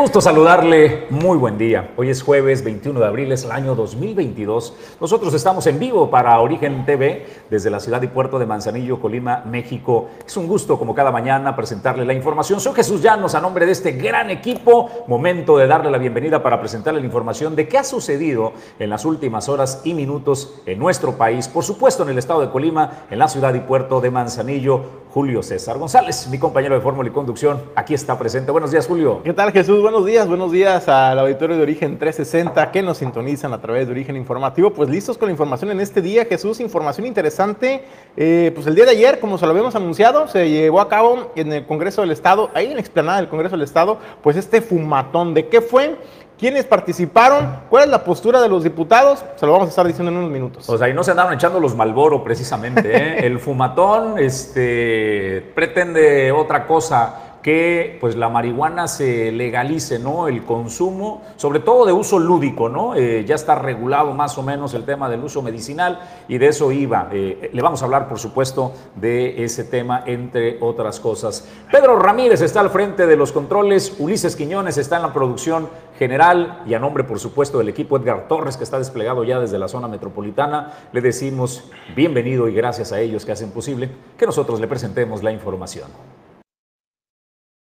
Gusto saludarle, muy buen día. Hoy es jueves 21 de abril, es el año 2022. Nosotros estamos en vivo para Origen TV desde la ciudad y puerto de Manzanillo, Colima, México. Es un gusto, como cada mañana, presentarle la información. Soy Jesús Llanos, a nombre de este gran equipo. Momento de darle la bienvenida para presentarle la información de qué ha sucedido en las últimas horas y minutos en nuestro país. Por supuesto, en el estado de Colima, en la ciudad y puerto de Manzanillo. Julio César González, mi compañero de Fórmula y Conducción, aquí está presente. Buenos días, Julio. ¿Qué tal, Jesús? Buenos días, buenos días al auditorio de Origen 360 que nos sintonizan a través de Origen Informativo. Pues listos con la información en este día, Jesús, información interesante. Eh, pues el día de ayer, como se lo habíamos anunciado, se llevó a cabo en el Congreso del Estado, ahí en la explanada del Congreso del Estado, pues este fumatón. ¿De qué fue? ¿Quiénes participaron? ¿Cuál es la postura de los diputados? Se lo vamos a estar diciendo en unos minutos. Pues ahí no se andaron echando los Malboro precisamente. ¿eh? El fumatón este, pretende otra cosa que pues la marihuana se legalice, ¿no? El consumo, sobre todo de uso lúdico, ¿no? Eh, ya está regulado más o menos el tema del uso medicinal y de eso iba. Eh, le vamos a hablar, por supuesto, de ese tema, entre otras cosas. Pedro Ramírez está al frente de los controles, Ulises Quiñones está en la producción general y a nombre, por supuesto, del equipo Edgar Torres, que está desplegado ya desde la zona metropolitana, le decimos bienvenido y gracias a ellos que hacen posible que nosotros le presentemos la información.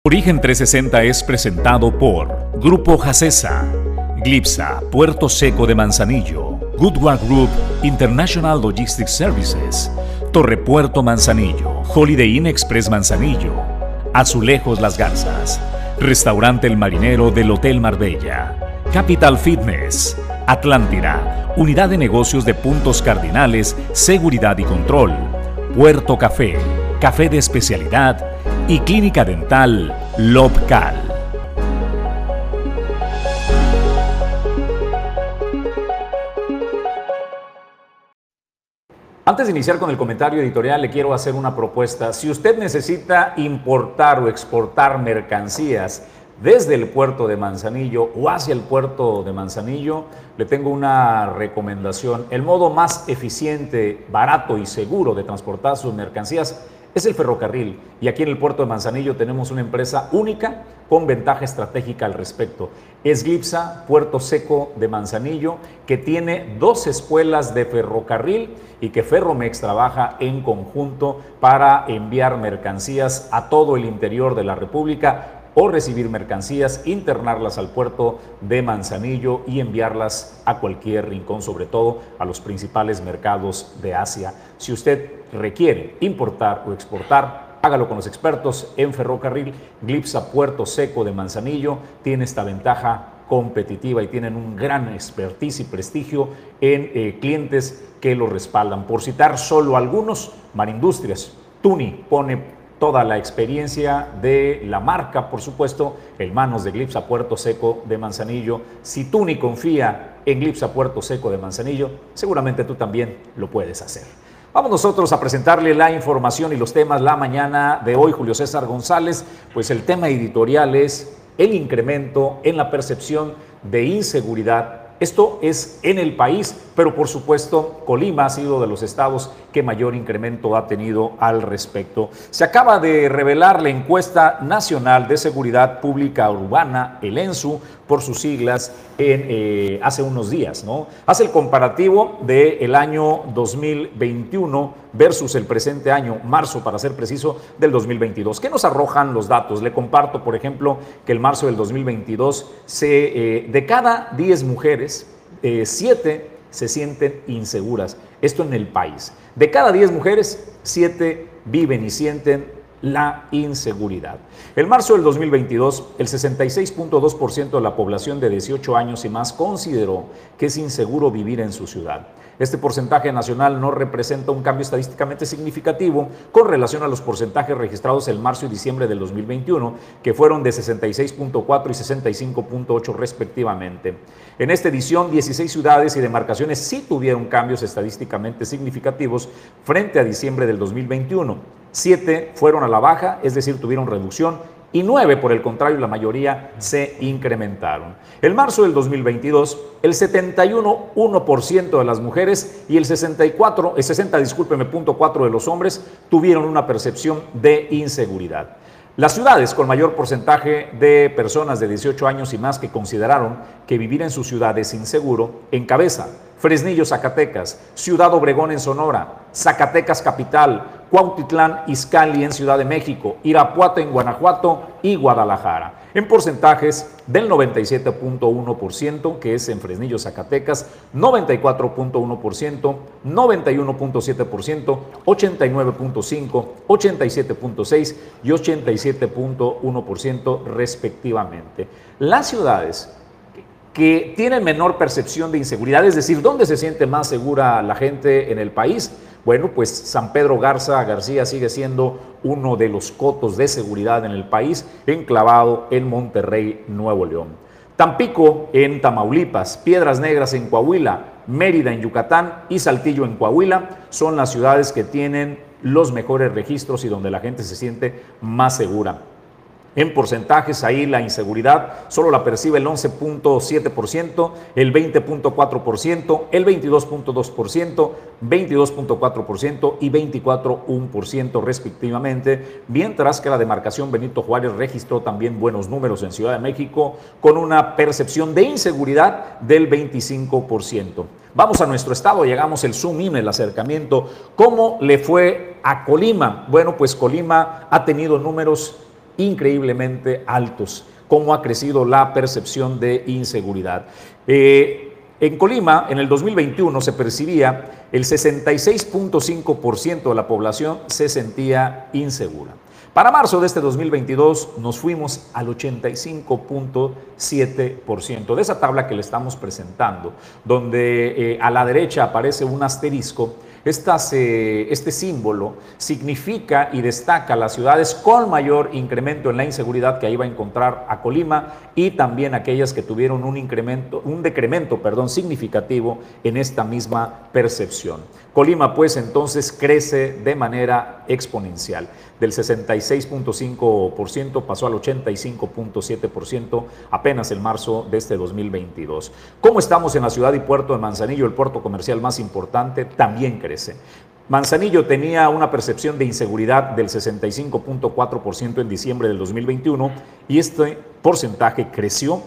Origen 360 es presentado por Grupo Jacesa, Glipsa, Puerto Seco de Manzanillo, Goodward Group International Logistics Services, Torre Puerto Manzanillo, Holiday Inn Express Manzanillo, Azulejos Las Garzas, Restaurante El Marinero del Hotel Marbella, Capital Fitness, Atlántida, Unidad de Negocios de Puntos Cardinales, Seguridad y Control, Puerto Café, Café de Especialidad, y Clínica Dental Lobcal. Antes de iniciar con el comentario editorial, le quiero hacer una propuesta. Si usted necesita importar o exportar mercancías desde el puerto de Manzanillo o hacia el puerto de Manzanillo, le tengo una recomendación. El modo más eficiente, barato y seguro de transportar sus mercancías es el ferrocarril. Y aquí en el puerto de Manzanillo tenemos una empresa única con ventaja estratégica al respecto. Es Glipsa, Puerto Seco de Manzanillo, que tiene dos escuelas de ferrocarril y que Ferromex trabaja en conjunto para enviar mercancías a todo el interior de la República o recibir mercancías, internarlas al puerto de Manzanillo y enviarlas a cualquier rincón, sobre todo a los principales mercados de Asia. Si usted requiere importar o exportar, hágalo con los expertos en ferrocarril. Glipsa Puerto Seco de Manzanillo tiene esta ventaja competitiva y tienen un gran expertise y prestigio en eh, clientes que lo respaldan. Por citar solo algunos, Marindustrias, Tuni pone toda la experiencia de la marca, por supuesto, en manos de Glipsa Puerto Seco de Manzanillo. Si Tuni confía en Glipsa Puerto Seco de Manzanillo, seguramente tú también lo puedes hacer. Vamos nosotros a presentarle la información y los temas la mañana de hoy, Julio César González. Pues el tema editorial es el incremento en la percepción de inseguridad. Esto es en el país, pero por supuesto Colima ha sido de los estados que mayor incremento ha tenido al respecto. Se acaba de revelar la encuesta nacional de seguridad pública urbana, el ENSU, por sus siglas, eh, hace unos días. ¿no? Hace el comparativo del año 2021 versus el presente año, marzo para ser preciso, del 2022. ¿Qué nos arrojan los datos? Le comparto, por ejemplo, que el marzo del 2022, se, eh, de cada 10 mujeres, 7 eh, se sienten inseguras. Esto en el país. De cada 10 mujeres, 7 viven y sienten la inseguridad. En marzo del 2022, el 66.2% de la población de 18 años y más consideró que es inseguro vivir en su ciudad. Este porcentaje nacional no representa un cambio estadísticamente significativo con relación a los porcentajes registrados en marzo y diciembre del 2021, que fueron de 66.4 y 65.8 respectivamente. En esta edición, 16 ciudades y demarcaciones sí tuvieron cambios estadísticamente significativos frente a diciembre del 2021. Siete fueron a la baja, es decir, tuvieron reducción y nueve, por el contrario, la mayoría se incrementaron. En marzo del 2022, el 71.1% de las mujeres y el 64, el 60, discúlpeme, punto 4 de los hombres tuvieron una percepción de inseguridad. Las ciudades con mayor porcentaje de personas de 18 años y más que consideraron que vivir en sus ciudades inseguro encabezan Fresnillo, Zacatecas, Ciudad Obregón en Sonora, Zacatecas Capital, Cuautitlán, Izcali en Ciudad de México, Irapuato en Guanajuato y Guadalajara. En porcentajes del 97.1%, que es en Fresnillo, Zacatecas, 94.1%, 91.7%, 89.5%, 87.6% y 87.1% respectivamente. Las ciudades que tienen menor percepción de inseguridad, es decir, ¿dónde se siente más segura la gente en el país? Bueno, pues San Pedro Garza García sigue siendo uno de los cotos de seguridad en el país, enclavado en Monterrey, Nuevo León. Tampico en Tamaulipas, Piedras Negras en Coahuila, Mérida en Yucatán y Saltillo en Coahuila son las ciudades que tienen los mejores registros y donde la gente se siente más segura. En porcentajes, ahí la inseguridad solo la percibe el 11.7%, el 20.4%, el 22.2%, 22.4% y 24.1% respectivamente, mientras que la demarcación Benito Juárez registró también buenos números en Ciudad de México con una percepción de inseguridad del 25%. Vamos a nuestro estado, llegamos el zoom in, el acercamiento. ¿Cómo le fue a Colima? Bueno, pues Colima ha tenido números increíblemente altos, cómo ha crecido la percepción de inseguridad. Eh, en Colima, en el 2021, se percibía el 66.5% de la población se sentía insegura. Para marzo de este 2022 nos fuimos al 85.7% de esa tabla que le estamos presentando, donde eh, a la derecha aparece un asterisco este símbolo significa y destaca las ciudades con mayor incremento en la inseguridad que ahí va a encontrar a Colima y también aquellas que tuvieron un incremento, un decremento, perdón, significativo en esta misma percepción. Colima pues entonces crece de manera exponencial. Del 66.5% pasó al 85.7% apenas en marzo de este 2022. ¿Cómo estamos en la ciudad y puerto de Manzanillo, el puerto comercial más importante? También crece. Manzanillo tenía una percepción de inseguridad del 65.4% en diciembre del 2021 y este porcentaje creció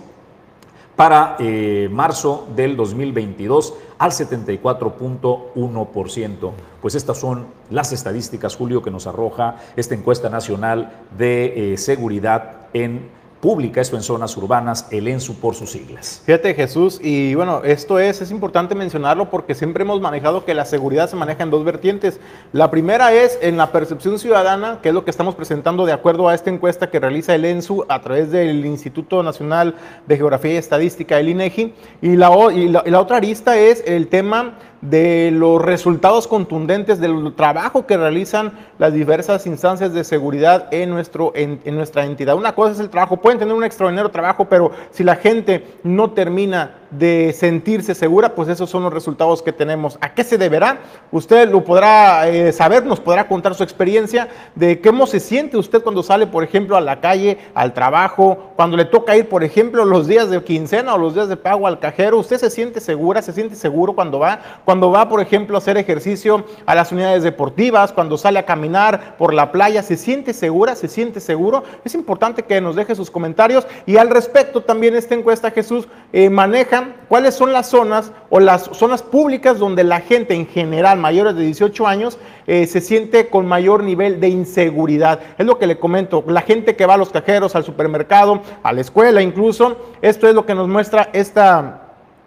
para eh, marzo del 2022 al 74.1%. Pues estas son las estadísticas, Julio, que nos arroja esta encuesta nacional de eh, seguridad en pública, esto en zonas urbanas, el ENSU por sus siglas. Fíjate Jesús, y bueno, esto es, es importante mencionarlo porque siempre hemos manejado que la seguridad se maneja en dos vertientes. La primera es en la percepción ciudadana, que es lo que estamos presentando de acuerdo a esta encuesta que realiza el ENSU a través del Instituto Nacional de Geografía y Estadística, el INEGI, y la, y la, y la otra arista es el tema de los resultados contundentes del trabajo que realizan las diversas instancias de seguridad en, nuestro, en, nuestra entidad. Una cosa es el trabajo, pueden tener un extraordinario trabajo, pero si la gente no termina de sentirse segura, pues esos son los resultados que tenemos. ¿A qué se deberá? Usted lo podrá eh, saber, nos podrá contar su experiencia de cómo se siente usted cuando sale, por ejemplo, a la calle, al trabajo, cuando le toca ir, por ejemplo, los días de quincena o los días de pago al cajero. ¿Usted se siente segura, se siente seguro cuando va? Va, por ejemplo, a hacer ejercicio a las unidades deportivas, cuando sale a caminar por la playa, ¿se siente segura? ¿Se siente seguro? Es importante que nos deje sus comentarios y al respecto también esta encuesta, Jesús, eh, maneja cuáles son las zonas o las zonas públicas donde la gente en general, mayores de 18 años, eh, se siente con mayor nivel de inseguridad. Es lo que le comento, la gente que va a los cajeros, al supermercado, a la escuela incluso, esto es lo que nos muestra esta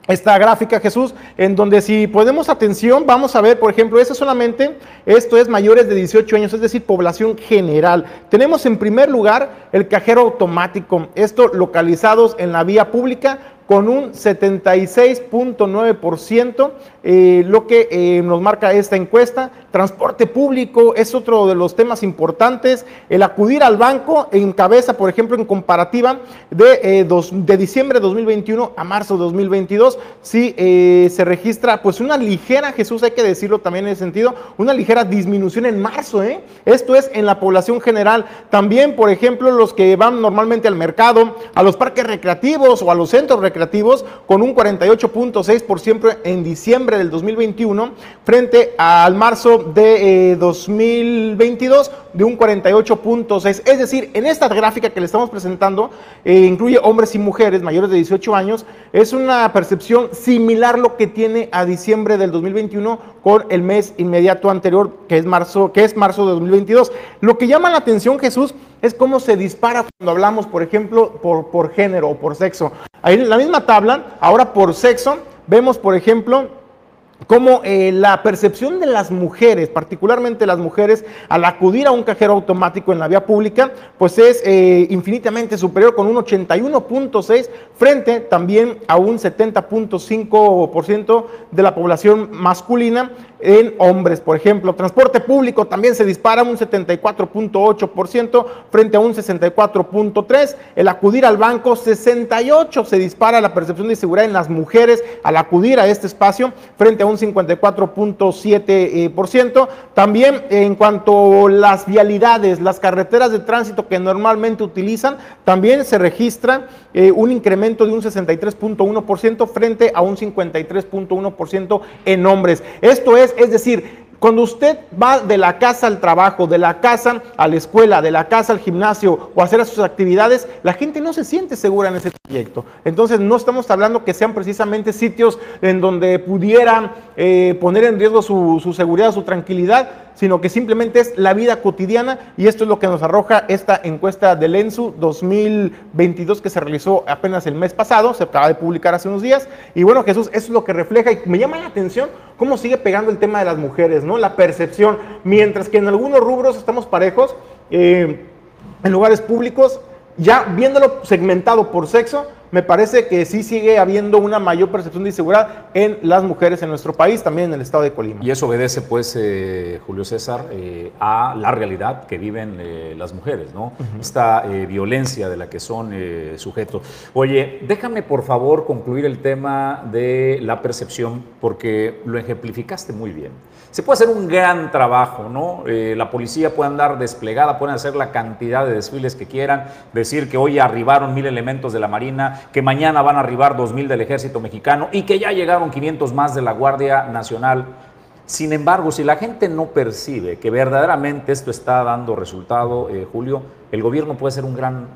esta gráfica, Jesús, en donde si ponemos atención, vamos a ver, por ejemplo, eso solamente, esto es mayores de 18 años, es decir, población general. Tenemos en primer lugar el cajero automático, esto localizados en la vía pública, con un 76.9%, eh, lo que eh, nos marca esta encuesta. Transporte público es otro de los temas importantes. El acudir al banco encabeza, por ejemplo, en comparativa de, eh, de diciembre de 2021 a marzo de 2022, si se registra pues una ligera, Jesús hay que decirlo también en ese sentido, una ligera disminución en marzo. Esto es en la población general. También, por ejemplo, los que van normalmente al mercado, a los parques recreativos o a los centros recreativos, recreativos con un 48.6% en diciembre del 2021 frente al marzo de 2022 eh, de un 48.6. Es decir, en esta gráfica que le estamos presentando, eh, incluye hombres y mujeres mayores de 18 años, es una percepción similar lo que tiene a diciembre del 2021 con el mes inmediato anterior, que es marzo, que es marzo de 2022. Lo que llama la atención, Jesús, es cómo se dispara cuando hablamos, por ejemplo, por, por género o por sexo. Ahí en la misma tabla, ahora por sexo, vemos, por ejemplo, como eh, la percepción de las mujeres, particularmente las mujeres, al acudir a un cajero automático en la vía pública, pues es eh, infinitamente superior con un 81.6 frente también a un 70.5% de la población masculina en hombres, por ejemplo. Transporte público también se dispara un 74.8% frente a un 64.3%. El acudir al banco, 68 se dispara la percepción de seguridad en las mujeres al acudir a este espacio frente a un 54.7%. También en cuanto a las vialidades, las carreteras de tránsito que normalmente utilizan, también se registra eh, un incremento de un 63.1% frente a un 53.1% en hombres. Esto es es decir, cuando usted va de la casa al trabajo, de la casa a la escuela, de la casa al gimnasio o hacer sus actividades, la gente no se siente segura en ese proyecto. Entonces no estamos hablando que sean precisamente sitios en donde pudieran eh, poner en riesgo su seguridad, su tranquilidad, sino que simplemente es la vida cotidiana y esto es lo que nos arroja esta encuesta del ENSU 2022 que se realizó apenas el mes pasado, se acaba de publicar hace unos días. Y bueno, Jesús, eso es lo que refleja y me llama la atención cómo sigue pegando el tema de las mujeres, ¿no? La percepción, mientras que en algunos rubros estamos parejos, eh, en lugares públicos, ya viéndolo segmentado por sexo, me parece que sí sigue habiendo una mayor percepción de inseguridad en las mujeres en nuestro país, también en el estado de Colima. Y eso obedece, pues, eh, Julio César, eh, a la realidad que viven eh, las mujeres, ¿no? Esta violencia de la que son sujetos. Oye, déjame por favor concluir el tema de la percepción, porque lo ejemplificaste muy bien. Se puede hacer un gran trabajo, ¿no? la policía puede andar desplegada, pueden hacer la cantidad de desfiles que quieran, decir que hoy arribaron mil elementos de la Marina, que mañana van a arribar 2.000 del ejército mexicano y que ya llegaron 500 más de la Guardia Nacional. Sin embargo, si la gente no percibe que verdaderamente esto está dando resultado, eh, Julio, el gobierno puede hacer un gran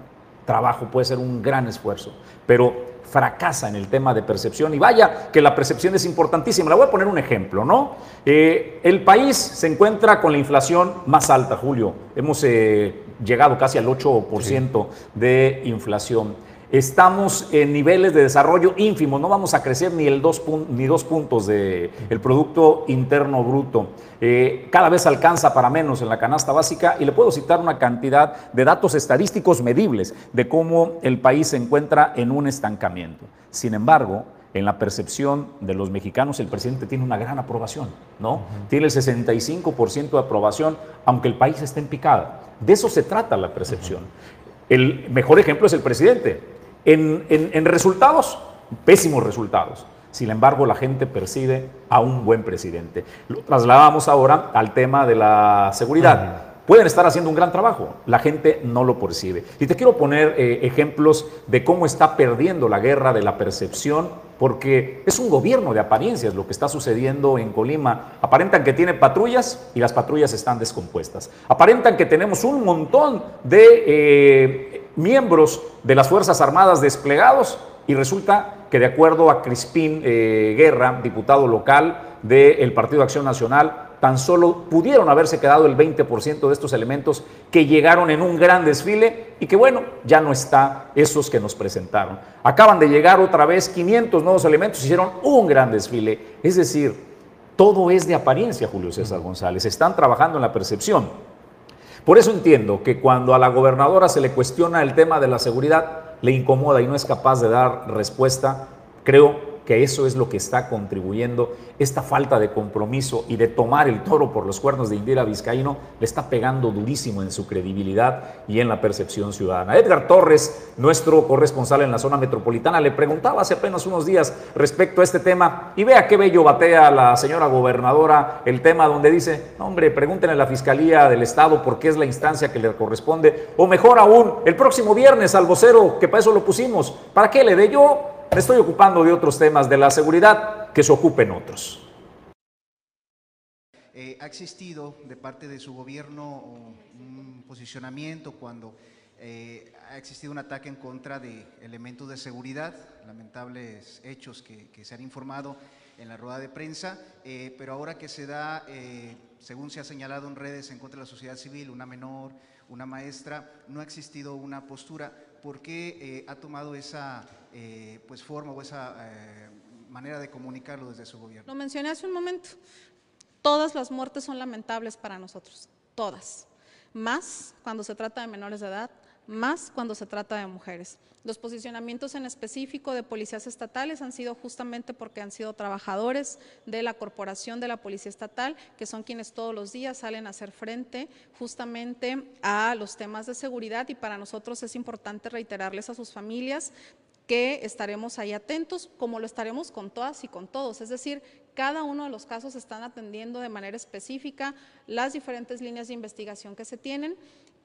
trabajo, puede ser un gran esfuerzo, pero fracasa en el tema de percepción y vaya que la percepción es importantísima. Le voy a poner un ejemplo, ¿no? Eh, el país se encuentra con la inflación más alta, Julio. Hemos eh, llegado casi al 8% de inflación. Estamos en niveles de desarrollo ínfimos, no vamos a crecer ni, el dos, ni dos puntos del el Producto Interno Bruto. Eh, cada vez alcanza para menos en la canasta básica y le puedo citar una cantidad de datos estadísticos medibles de cómo el país se encuentra en un estancamiento. Sin embargo, en la percepción de los mexicanos, el presidente tiene una gran aprobación, ¿no? Tiene el 65% de aprobación, aunque el país esté en picada. De eso se trata la percepción. El mejor ejemplo es el presidente. En, resultados, pésimos resultados. Sin embargo, la gente percibe a un buen presidente. Lo trasladamos ahora al tema de la seguridad. Pueden estar haciendo un gran trabajo, la gente no lo percibe. Y te quiero poner eh, ejemplos de cómo está perdiendo la guerra de la percepción, porque es un gobierno de apariencias lo que está sucediendo en Colima. Aparentan que tiene patrullas y las patrullas están descompuestas. Aparentan que tenemos un montón de eh, miembros de las Fuerzas Armadas desplegados y resulta que de acuerdo a Crispín eh, Guerra, diputado local del Partido de Acción Nacional, tan solo pudieron haberse quedado el 20% de estos elementos que llegaron en un gran desfile y que bueno, ya no está esos que nos presentaron. Acaban de llegar otra vez 500 nuevos elementos, hicieron un gran desfile. Es decir, todo es de apariencia, Julio César González. Están trabajando en la percepción. Por eso entiendo que cuando a la gobernadora se le cuestiona el tema de la seguridad, le incomoda y no es capaz de dar respuesta, creo que eso es lo que está contribuyendo, esta falta de compromiso y de tomar el toro por los cuernos de Indira Vizcaíno le está pegando durísimo en su credibilidad y en la percepción ciudadana. Edgar Torres, nuestro corresponsal en la zona metropolitana, le preguntaba hace apenas unos días respecto a este tema y vea qué bello batea la señora gobernadora el tema donde dice, hombre, pregúntenle a la Fiscalía del Estado por qué es la instancia que le corresponde, o mejor aún, el próximo viernes al vocero, que para eso lo pusimos, ¿para qué le dé yo? Me estoy ocupando de otros temas de la seguridad, que se ocupen otros. Eh, ¿Ha existido de parte de su gobierno un posicionamiento cuando eh, ha existido un ataque en contra de elementos de seguridad, lamentables hechos que, se han informado en la rueda de prensa, eh, pero ahora que se da, según se ha señalado en redes en contra de la sociedad civil, una menor, una maestra, no ha existido una postura. ¿Por qué ha tomado esa eh, pues forma o esa eh, manera de comunicarlo desde su gobierno. Lo mencioné hace un momento. Todas las muertes son lamentables para nosotros, todas. Más cuando se trata de menores de edad, más cuando se trata de mujeres. Los posicionamientos en específico de policías estatales han sido justamente porque han sido trabajadores de la corporación de la Policía Estatal, que son quienes todos los días salen a hacer frente justamente a los temas de seguridad y para nosotros es importante reiterarles a sus familias que estaremos ahí atentos, como lo estaremos con todas y con todos. Es decir, cada uno de los casos están atendiendo de manera específica las diferentes líneas de investigación que se tienen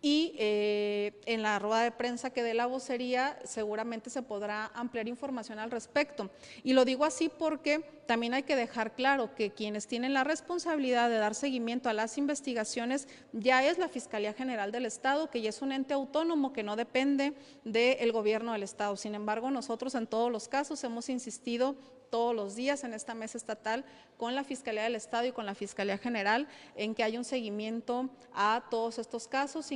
y eh, en la rueda de prensa que dé la vocería seguramente se podrá ampliar información al respecto. Y lo digo así porque también hay que dejar claro que quienes tienen la responsabilidad de dar seguimiento a las investigaciones ya es la Fiscalía General del Estado, que ya es un ente autónomo que no depende del gobierno del Estado. Sin embargo, nosotros en todos los casos hemos insistido todos los días en esta mesa estatal con la Fiscalía del Estado y con la Fiscalía General en que haya un seguimiento a todos estos casos.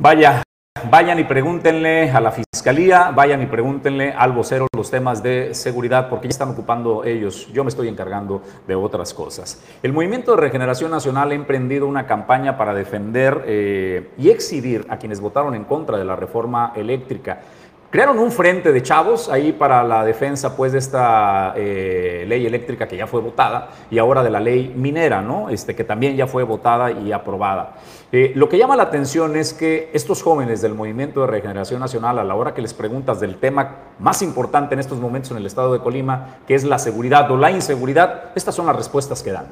Vaya, vayan y pregúntenle a la fiscalía, vayan y pregúntenle al vocero los temas de seguridad, porque ya están ocupando ellos. Yo me estoy encargando de otras cosas. El Movimiento de Regeneración Nacional ha emprendido una campaña para defender eh, y exhibir a quienes votaron en contra de la reforma eléctrica. Crearon un frente de chavos ahí para la defensa pues de esta eh, ley eléctrica que ya fue votada y ahora de la ley minera, ¿no? Este, que también ya fue votada y aprobada. Eh, lo que llama la atención es que estos jóvenes del Movimiento de Regeneración Nacional, a la hora que les preguntas del tema más importante en estos momentos en el estado de Colima, que es la seguridad o la inseguridad, estas son las respuestas que dan.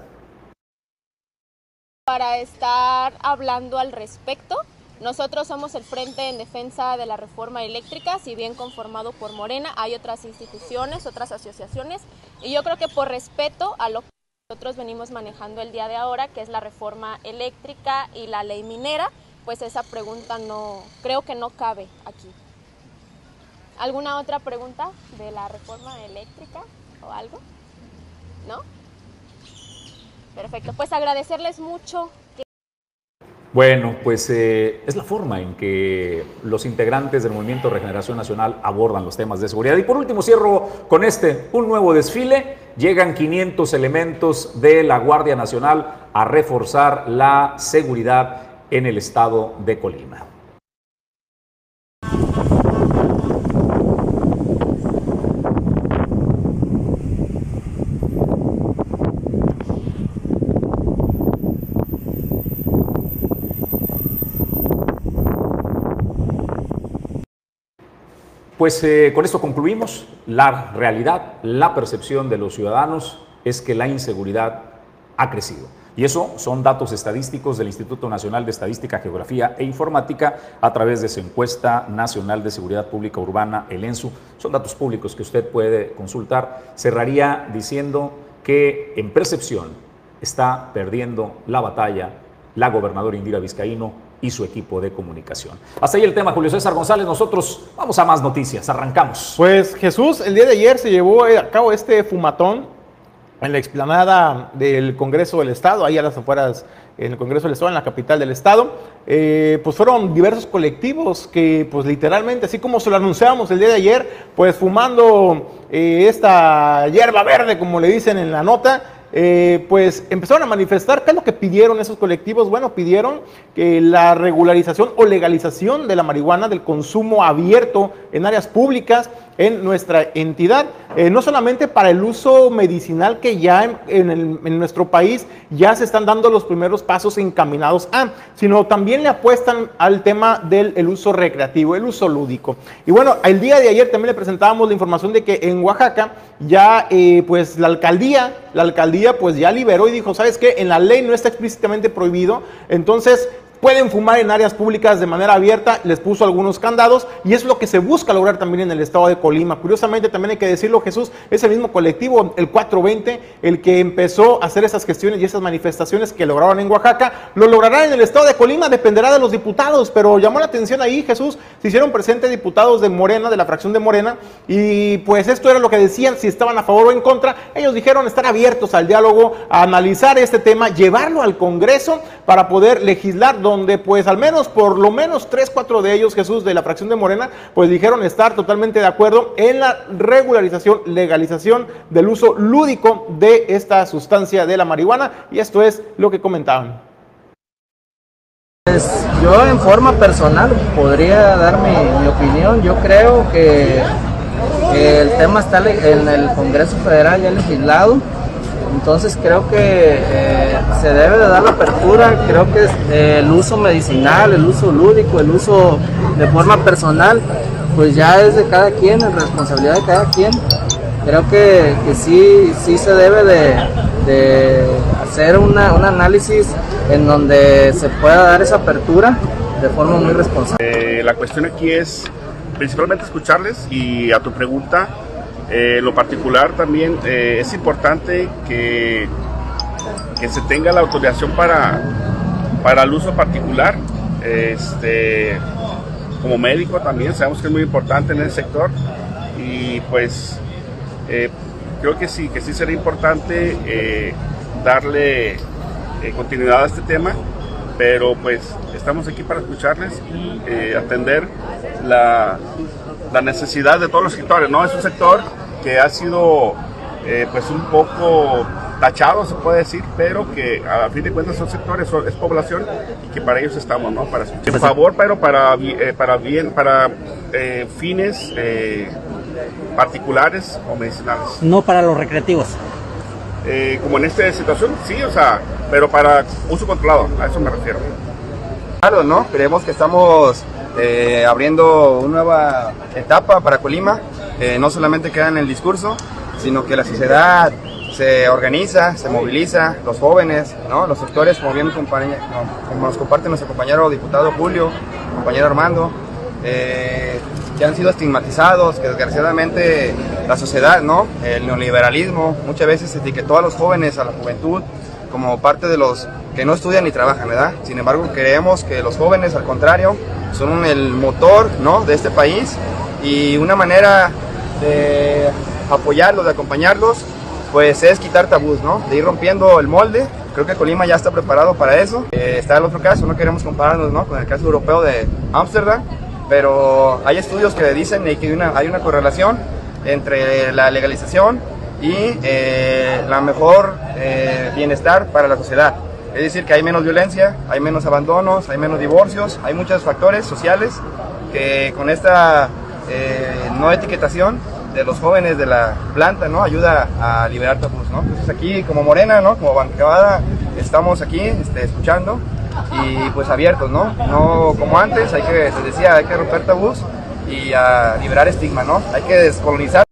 Para estar hablando al respecto, nosotros somos el Frente en Defensa de la Reforma Eléctrica, si bien conformado por Morena, hay otras instituciones, otras asociaciones, y yo creo que por respeto a lo que nosotros venimos manejando el día de ahora, que es la reforma eléctrica y la ley minera, pues esa pregunta no, creo que no cabe aquí. ¿Alguna otra pregunta de la reforma eléctrica o algo? ¿No? Perfecto, pues agradecerles mucho bueno, pues eh, es la forma en que los integrantes del Movimiento Regeneración Nacional abordan los temas de seguridad. Y por último cierro con este, un nuevo desfile. Llegan 500 elementos de la Guardia Nacional a reforzar la seguridad en el estado de Colima. Pues eh, con esto concluimos. La realidad, la percepción de los ciudadanos es que la inseguridad ha crecido. Y eso son datos estadísticos del Instituto Nacional de Estadística, Geografía e Informática a través de su encuesta nacional de seguridad pública urbana, el ENSU. Son datos públicos que usted puede consultar. Cerraría diciendo que en percepción está perdiendo la batalla la gobernadora Indira Vizcaíno y su equipo de comunicación. Hasta ahí el tema, Julio César González. Nosotros vamos a más noticias. Arrancamos. Pues Jesús, el día de ayer se llevó a cabo este fumatón en la explanada del Congreso del Estado, ahí a las afueras en el Congreso del Estado, en la capital del Estado, eh, pues fueron diversos colectivos que pues literalmente, así como se lo anunciábamos el día de ayer, pues fumando eh, esta hierba verde, como le dicen en la nota, eh, pues empezaron a manifestar. ¿Qué es lo que pidieron esos colectivos? Bueno, pidieron que la regularización o legalización de la marihuana, del consumo abierto en áreas públicas en nuestra entidad, eh, no solamente para el uso medicinal que ya en, nuestro país ya se están dando los primeros pasos encaminados a, sino también le apuestan al tema del uso recreativo, el uso lúdico. Y bueno, el día de ayer también le presentábamos la información de que en Oaxaca ya eh, pues la alcaldía, la alcaldía pues ya liberó y dijo, ¿sabes qué? En la ley no está explícitamente prohibido, entonces pueden fumar en áreas públicas de manera abierta, les puso algunos candados y es lo que se busca lograr también en el estado de Colima. Curiosamente también hay que decirlo, Jesús, es el mismo colectivo, el 420, el que empezó a hacer esas gestiones y esas manifestaciones que lograron en Oaxaca, lo lograrán en el estado de Colima, dependerá de los diputados, pero llamó la atención ahí, Jesús, se hicieron presentes diputados de Morena, de la fracción de Morena, y pues esto era lo que decían, si estaban a favor o en contra, ellos dijeron estar abiertos al diálogo, analizar este tema, llevarlo al Congreso para poder legislar donde pues al menos, por lo menos tres, cuatro de ellos, Jesús, de la fracción de Morena, pues dijeron estar totalmente de acuerdo en la regularización, legalización del uso lúdico de esta sustancia de la marihuana. Y esto es lo que comentaban. Pues yo en forma personal podría dar mi, opinión, yo creo que el tema está en el Congreso Federal ya legislado, entonces creo que eh, se debe de dar la apertura, creo que eh, el uso medicinal, el uso lúdico, el uso de forma personal, pues ya es de cada quien, es responsabilidad de cada quien. Creo que, sí, sí se debe de, hacer un análisis en donde se pueda dar esa apertura de forma muy responsable. Eh, la cuestión aquí es principalmente escucharles y a tu pregunta, eh, lo particular también eh, es importante que, que se tenga la autorización para, para el uso particular. Este, como médico también sabemos que es muy importante en el sector y pues eh, creo que sí, que sí sería importante darle continuidad a este tema, pero pues estamos aquí para escucharles y atender la, la necesidad de todos los sectores, ¿no? Es un sector que ha sido eh, pues un poco tachado, se puede decir, pero que a fin de cuentas son sectores, es población y que para ellos estamos, ¿no? Para su favor, pero para, eh, para bien, para eh, fines particulares o medicinales. No para los recreativos. como en esta situación, sí, o sea, pero para uso controlado, a eso me refiero. Claro, ¿no? Creemos que estamos eh, abriendo una nueva etapa para Colima. Eh, no solamente queda en el discurso, sino que la sociedad se organiza, se moviliza, los jóvenes, ¿no? los sectores, como bien como nos comparte nuestro compañero diputado Julio, compañero Armando, eh, que han sido estigmatizados, que desgraciadamente la sociedad, el neoliberalismo, muchas veces etiquetó a los jóvenes, a la juventud, como parte de los que no estudian ni trabajan, ¿verdad? Sin embargo, creemos que los jóvenes, al contrario, son el motor ¿no? de este país y una manera de apoyarlos, de acompañarlos, pues es quitar tabús, ¿no? de ir rompiendo el molde. Creo que Colima ya está preparado para eso. Eh, está el otro caso, no queremos compararnos ¿no? con el caso europeo de Ámsterdam, pero hay estudios que dicen que hay una, hay una correlación entre la legalización y eh, la mejor eh, bienestar para la sociedad. Es decir, que hay menos violencia, hay menos abandonos, hay menos divorcios, hay muchos factores sociales que con esta eh, no etiquetación de los jóvenes de la planta, ¿no? Ayuda a liberar tabús, ¿no? Entonces aquí como Morena, ¿no? Como bancada, estamos aquí este, escuchando y pues abiertos, ¿no? No como antes, hay que, les decía, hay que romper tabús y a liberar estigma, ¿no? Hay que descolonizar.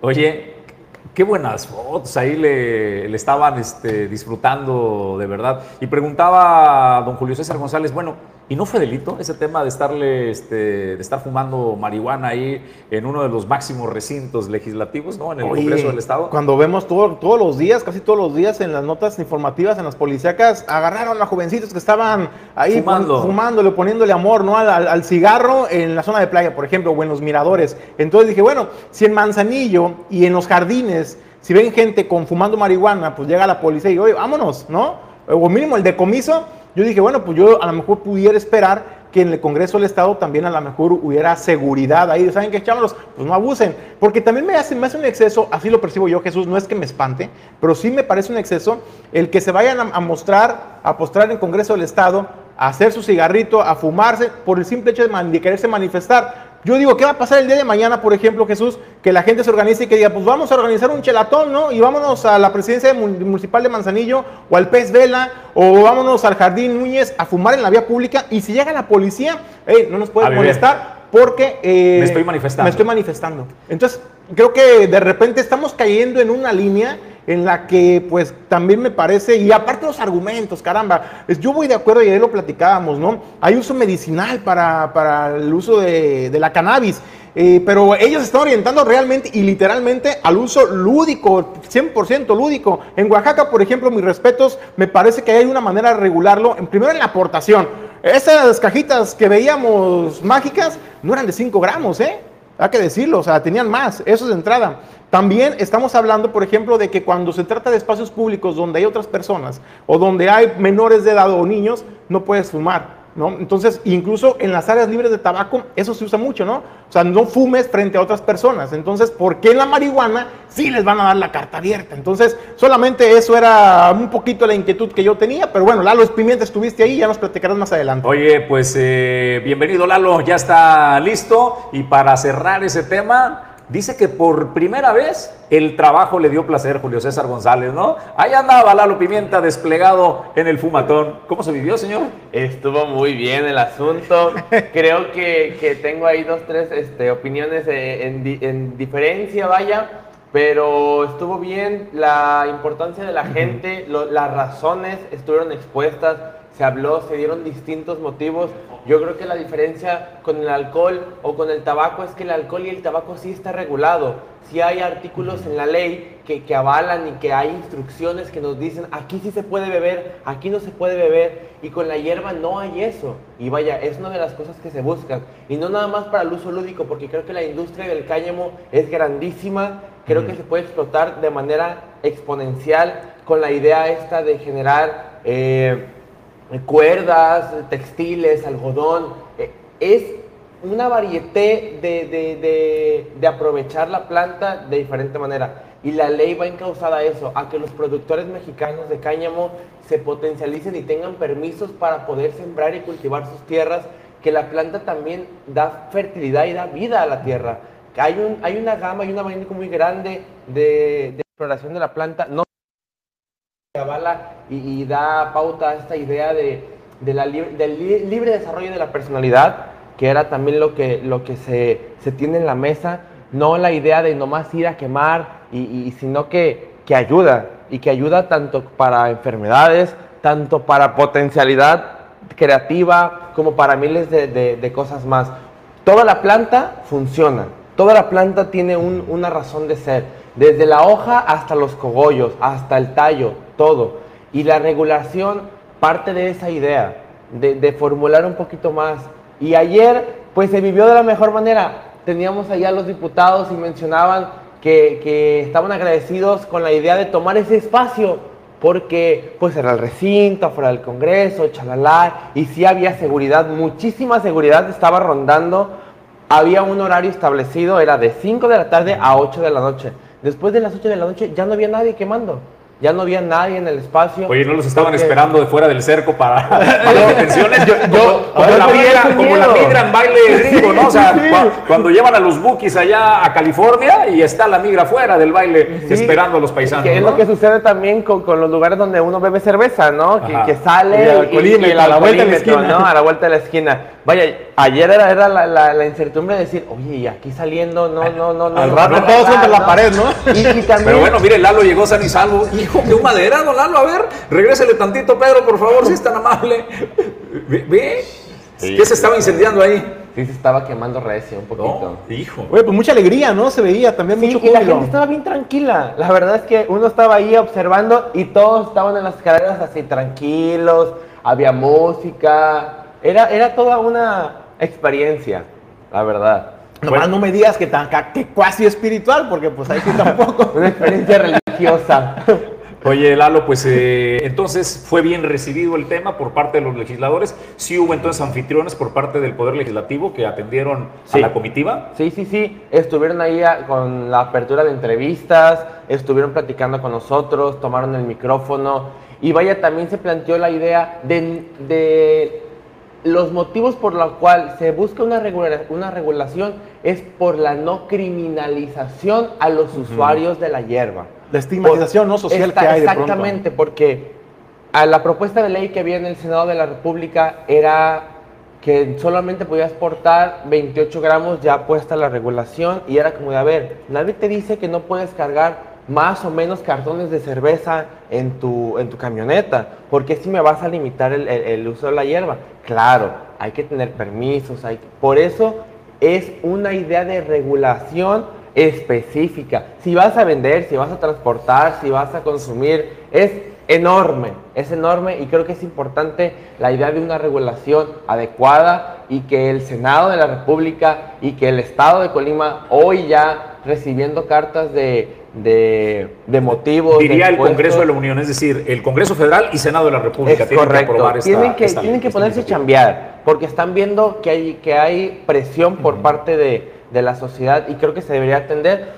Oye, Qué buenas fotos, ahí le, estaban este, disfrutando de verdad. Y preguntaba a don Julio César González, bueno, ¿Y no fue delito ese tema de estarle, este, de estar fumando marihuana ahí en uno de los máximos recintos legislativos, ¿no? En el Oye, Congreso del Estado. Cuando vemos todo- todos los días, casi todos los días en las notas informativas, en las policíacas, agarraron a jovencitos que estaban ahí Fumando. fumándole, poniéndole amor ¿no? al, al- al cigarro en la zona de playa, por ejemplo, o en los miradores. Entonces dije, bueno, si en Manzanillo y en los jardines, si ven gente con fumando marihuana, pues llega la policía y, oye, vámonos, ¿no? O mínimo el decomiso. Yo dije, bueno, pues yo a lo mejor pudiera esperar que en el Congreso del Estado también a lo mejor hubiera seguridad ahí. ¿Saben qué, chámalos? Pues no abusen. Porque también me hace, me hace un exceso, así lo percibo yo, Jesús, no es que me espante, pero sí me parece un exceso el que se vayan a, mostrar, a postrar en el Congreso del Estado, a hacer su cigarrito, a fumarse, por el simple hecho de quererse manifestar. Yo digo, ¿qué va a pasar el día de mañana, por ejemplo, Jesús? Que la gente se organice y que diga, pues vamos a organizar un chelatón, ¿no? Y vámonos a la presidencia mun- municipal de Manzanillo o al Pez Vela o vámonos al Jardín Núñez a fumar en la vía pública y si llega la policía, hey, no nos pueden molestar porque... eh, Me estoy manifestando. Me estoy manifestando. Entonces, creo que de repente estamos cayendo en una línea en la que pues también me parece, y aparte los argumentos, caramba, es- yo voy de acuerdo y ayer lo platicábamos, ¿no? Hay uso medicinal para, para el uso de, de la cannabis, eh, pero ellos están orientando realmente y literalmente al uso lúdico, 100% lúdico. En Oaxaca, por ejemplo, mis respetos, me parece que hay una manera de regularlo, en, primero en la aportación. Esas cajitas que veíamos mágicas no eran de 5 gramos, ¿eh? Hay que decirlo, o sea, tenían más, eso es de entrada. También estamos hablando, por ejemplo, de que cuando se trata de espacios públicos donde hay otras personas o donde hay menores de edad o niños, no puedes fumar, ¿no? Entonces, incluso en las áreas libres de tabaco, eso se usa mucho, ¿no? O sea, no fumes frente a otras personas. Entonces, ¿por qué en la marihuana sí les van a dar la carta abierta? Entonces, solamente eso era un poquito la inquietud que yo tenía, pero bueno, Lalo Espimienta, estuviste ahí, ya nos platicarás más adelante. Oye, pues eh, bienvenido Lalo, ya está listo. Y para cerrar ese tema, dice que por primera vez el trabajo le dio placer Julio César González, ¿no? Ahí andaba Lalo Pimienta desplegado en el fumatón. ¿Cómo se vivió, señor? Estuvo muy bien el asunto. Creo que, que tengo ahí dos, tres este, opiniones eh, en, en diferencia, vaya. Pero estuvo bien la importancia de la gente, lo- las razones estuvieron expuestas, se habló, se dieron distintos motivos. Yo creo que la diferencia con el alcohol o con el tabaco es que el alcohol y el tabaco sí está regulado. Sí hay artículos en la ley que, que avalan y que hay instrucciones que nos dicen aquí sí se puede beber, aquí no se puede beber. Y con la hierba no hay eso. Y vaya, es una de las cosas que se buscan. Y no nada más para el uso lúdico, porque creo que la industria del cáñamo es grandísima. Creo que se puede explotar de manera exponencial con la idea esta de generar eh, cuerdas, textiles, algodón. Eh, es una variedad de, de- de- de aprovechar la planta de diferente manera. Y la ley va encauzada a eso, a que los productores mexicanos de cáñamo se potencialicen y tengan permisos para poder sembrar y cultivar sus tierras, que la planta también da fertilidad y da vida a la tierra. Hay, un, hay una gama y un abanico muy grande de, de exploración de la planta. No y, y da pauta a esta idea de, del li- libre desarrollo de la personalidad, que era también lo que, lo que se, se tiene en la mesa, no la idea de nomás ir a quemar, y, sino que, que ayuda, y que ayuda tanto para enfermedades, tanto para potencialidad creativa, como para miles de, cosas más. Toda la planta funciona, toda la planta tiene un- una razón de ser, desde la hoja hasta los cogollos, hasta el tallo, todo. Y la regulación parte de esa idea, de, formular un poquito más. Y ayer, pues se vivió de la mejor manera. Teníamos allá a los diputados y mencionaban que, que estaban agradecidos con la idea de tomar ese espacio, porque pues era el recinto, fuera del Congreso, chalala, y sí había seguridad, muchísima seguridad estaba rondando. Había un horario establecido, era de 5 de la tarde a 8 de la noche. Después de las 8 de la noche ya no había nadie quemando. Ya no había nadie en el espacio. Oye, ¿no los estaban Porque- esperando de fuera del cerco para, para las detenciones? como, como yo la tenía migra, como la migra en baile gringo, ¿no? O sea, cua- cuando llevan a los bookies allá a California y está la migra fuera del baile Sí, esperando a los paisanos. Que es ¿no? lo que sucede también con, con los lugares donde uno bebe cerveza, ¿no? Que, sale Y y, alcoholímetro, y el a la vuelta de la alcoholímetro, esquina. ¿no? A la vuelta de la esquina. Vaya, ayer era, era la, la- la incertidumbre de decir, oye, y aquí saliendo, no, no, no, no. Al no, rato no, todos no, contra la no. pared, ¿no? Y, y también, Pero bueno, mire, Lalo llegó san y salvo. Hijo, qué madera, don Lalo. A ver, regrésele tantito, Pedro, por favor, si es tan amable. Ve, ve, ¿Qué se estaba incendiando ahí? Sí, se estaba quemando recio un poquito. No, hijo. Oye, pues mucha alegría, ¿no? Se veía también Sí, mucho y la júbilo. gente estaba bien tranquila. La verdad es que uno estaba ahí observando y todos estaban en las escaleras así tranquilos, había música. Era, era toda una experiencia, la verdad. Nomás no me digas que tan que cuasi espiritual, porque pues ahí sí tampoco. Una experiencia religiosa. Oye, Lalo, pues eh, entonces fue bien recibido el tema por parte de los legisladores. Sí hubo entonces anfitriones por parte del Poder Legislativo que atendieron Sí. a la comitiva. Sí, sí, sí. Estuvieron ahí a- con la apertura de entrevistas, estuvieron platicando con nosotros, tomaron el micrófono. Y vaya, también se planteó la idea de, de los motivos por los cuales se busca una, regula- una regulación es por la no criminalización a los usuarios de la hierba. La estigmatización no social Está- que hay de pronto. Exactamente, porque a la propuesta de ley que había en el Senado de la República era que solamente podías portar 28 gramos ya puesta la regulación y era como de, a ver, nadie te dice que no puedes cargar más o menos cartones de cerveza en tu, en tu camioneta, porque si me vas a limitar el, el- uso de la hierba. Claro, hay que tener permisos, hay por eso es una idea de regulación específica. Si vas a vender, si vas a transportar, si vas a consumir, es enorme, es enorme y creo que es importante la idea de una regulación adecuada y que el Senado de la República y que el Estado de Colima hoy ya recibiendo cartas de, de, de motivos. de Diría el Congreso de la Unión, es decir, el Congreso Federal y Senado de la República es tienen que aprobar esta tienen que, esta tienen que esta ponerse a chambear, porque están viendo que hay, que hay presión por parte de, de la sociedad y creo que se debería atender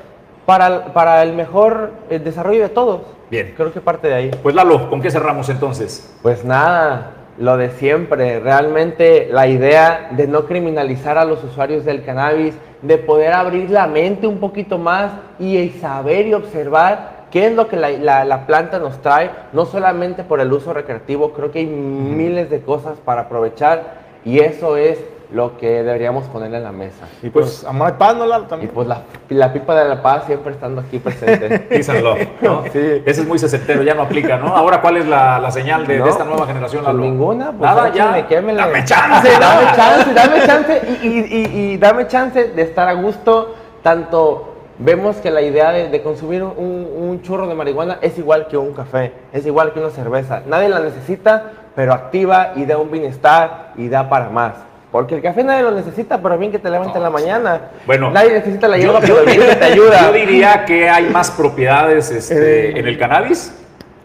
para, para el mejor eh, desarrollo de todos. Bien. Creo que parte de ahí. Pues Lalo, ¿con qué cerramos entonces? Pues nada, lo de siempre. Realmente la idea de no criminalizar a los usuarios del cannabis, de poder abrir la mente un poquito más y saber y observar qué es lo que la, la- la planta nos trae, no solamente por el uso recreativo, creo que hay miles de cosas para aprovechar y eso es lo que deberíamos poner en la mesa. Y pues, amor de paz, ¿no? Y También. pues la, la pipa de la paz siempre estando aquí presente. Peace and love, ¿no? Sí. Ese es muy sesentero, ya no aplica, ¿no? Ahora, ¿cuál es la, la señal de, esta nueva generación, Pues ninguna, pues Nada, ya. quémele. Dame chance, dame chance, dame chance y, y- y- y dame chance de estar a gusto. Tanto vemos que la idea de, de consumir un, un churro de marihuana es igual que un café, es igual que una cerveza. Nadie la necesita, pero activa y da un bienestar y da para más. Porque el café nadie lo necesita, pero bien que te levantes en la mañana. Bueno, nadie necesita la hierba, yo pero bien que te ayuda. yo diría que hay más propiedades este, en el cannabis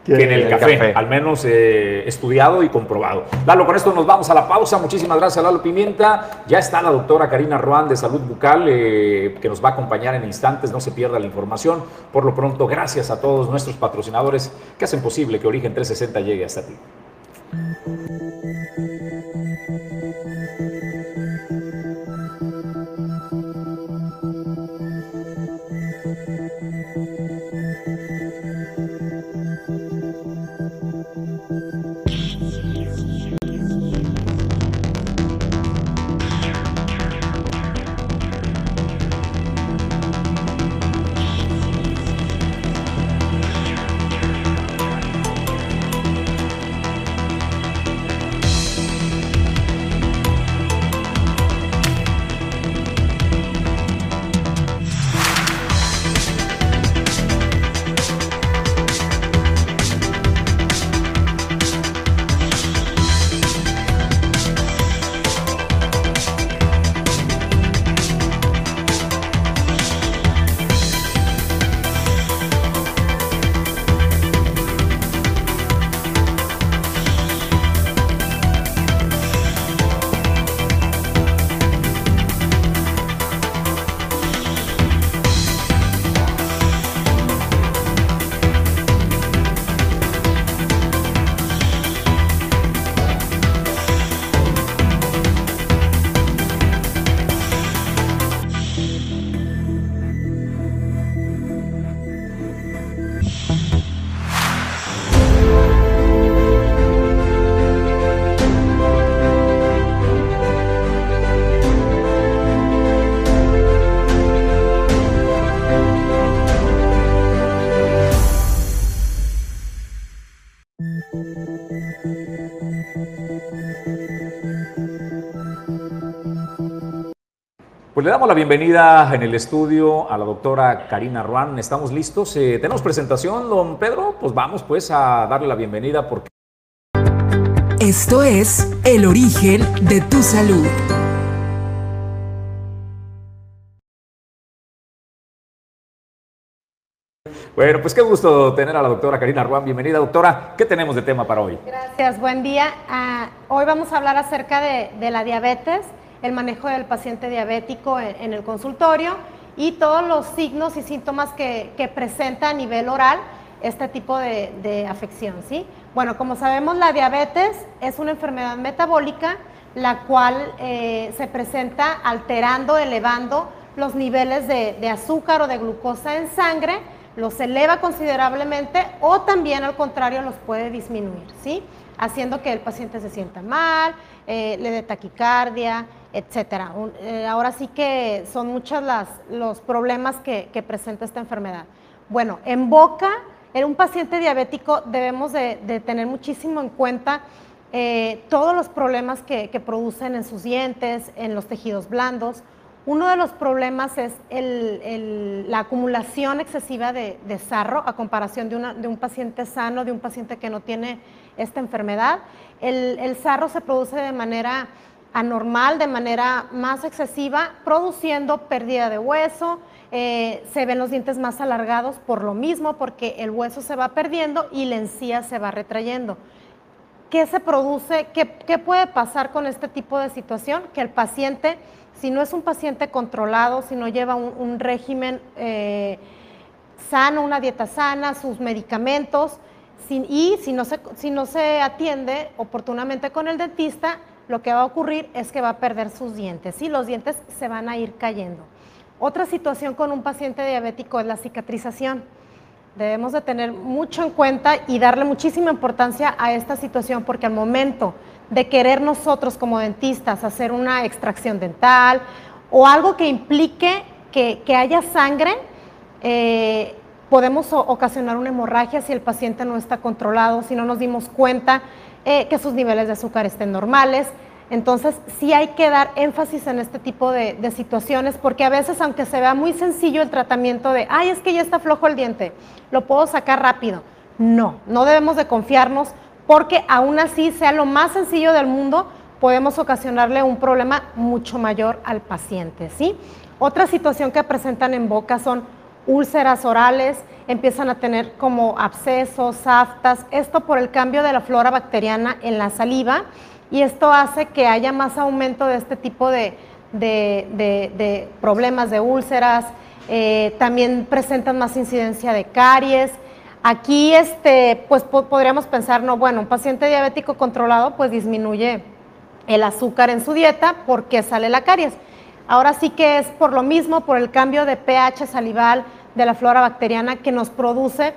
que en el el café, café. al menos eh, estudiado y comprobado. Lalo, con esto nos vamos a la pausa. Muchísimas gracias, Lalo Pimienta. Ya está la doctora Karina Ruán de Salud Bucal, eh, que nos va a acompañar en instantes. No se pierda la información. Por lo pronto, gracias a todos nuestros patrocinadores que hacen posible que Origen 360 llegue hasta ti. Pues le damos la bienvenida en el estudio a la doctora Karina Ruan. ¿Estamos listos? Eh, ¿Tenemos presentación, don Pedro? Pues vamos pues a darle la bienvenida porque... Esto es El origen de tu salud. Bueno, pues qué gusto tener a la doctora Karina Ruan. Bienvenida, doctora. ¿Qué tenemos de tema para hoy? Gracias, buen día. Ah, hoy vamos a hablar acerca de, de la diabetes el manejo del paciente diabético en, el consultorio y todos los signos y síntomas que, presenta a nivel oral este tipo de, afección. ¿sí? Bueno, como sabemos, la diabetes es una enfermedad metabólica la cual eh, se presenta alterando, elevando los niveles de, azúcar o de glucosa en sangre, los eleva considerablemente o también al contrario los puede disminuir, ¿sí? haciendo que el paciente se sienta mal, eh, le dé taquicardia, etcétera. Eh, ahora sí que son muchos los problemas que, presenta esta enfermedad. Bueno, en boca, en un paciente diabético debemos de, tener muchísimo en cuenta eh, todos los problemas que, producen en sus dientes, en los tejidos blandos. Uno de los problemas es la acumulación excesiva de, sarro a comparación de, de, un paciente sano, de un paciente que no tiene esta enfermedad. el sarro se produce de manera anormal de manera más excesiva, produciendo pérdida de hueso, eh, se ven los dientes más alargados por lo mismo, porque el hueso se va perdiendo y la encía se va retrayendo. ¿Qué se produce? ¿Qué, puede pasar con este tipo de situación? Que el paciente, si no es un paciente controlado, si no lleva un, régimen eh, sano, una dieta sana, sus medicamentos, y si no, se, si no se atiende oportunamente con el dentista, lo que va a ocurrir es que va a perder sus dientes y los dientes se van a ir cayendo. Otra situación con un paciente diabético es la cicatrización. Debemos de tener mucho en cuenta y darle muchísima importancia a esta situación porque al momento de querer nosotros como dentistas hacer una extracción dental o algo que implique que, haya sangre, eh, podemos ocasionar una hemorragia si el paciente no está controlado, si no nos dimos cuenta eh, que sus niveles de azúcar estén normales. Entonces, sí hay que dar énfasis en este tipo de, situaciones, porque a veces, aunque se vea muy sencillo el tratamiento de, ay, es que ya está flojo el diente, lo puedo sacar rápido. No, no debemos de confiarnos, porque aún así, sea lo más sencillo del mundo, podemos ocasionarle un problema mucho mayor al paciente, ¿sí? Otra situación que presentan en boca son úlceras orales, empiezan a tener como abscesos, aftas, esto por el cambio de la flora bacteriana en la saliva y esto hace que haya más aumento de este tipo de, problemas de úlceras, eh, también presentan más incidencia de caries. Aquí, este, pues podríamos pensar, no, bueno, un paciente diabético controlado pues disminuye el azúcar en su dieta porque sale la caries. Ahora sí que es por lo mismo, por el cambio de pH salival de la flora bacteriana que nos produce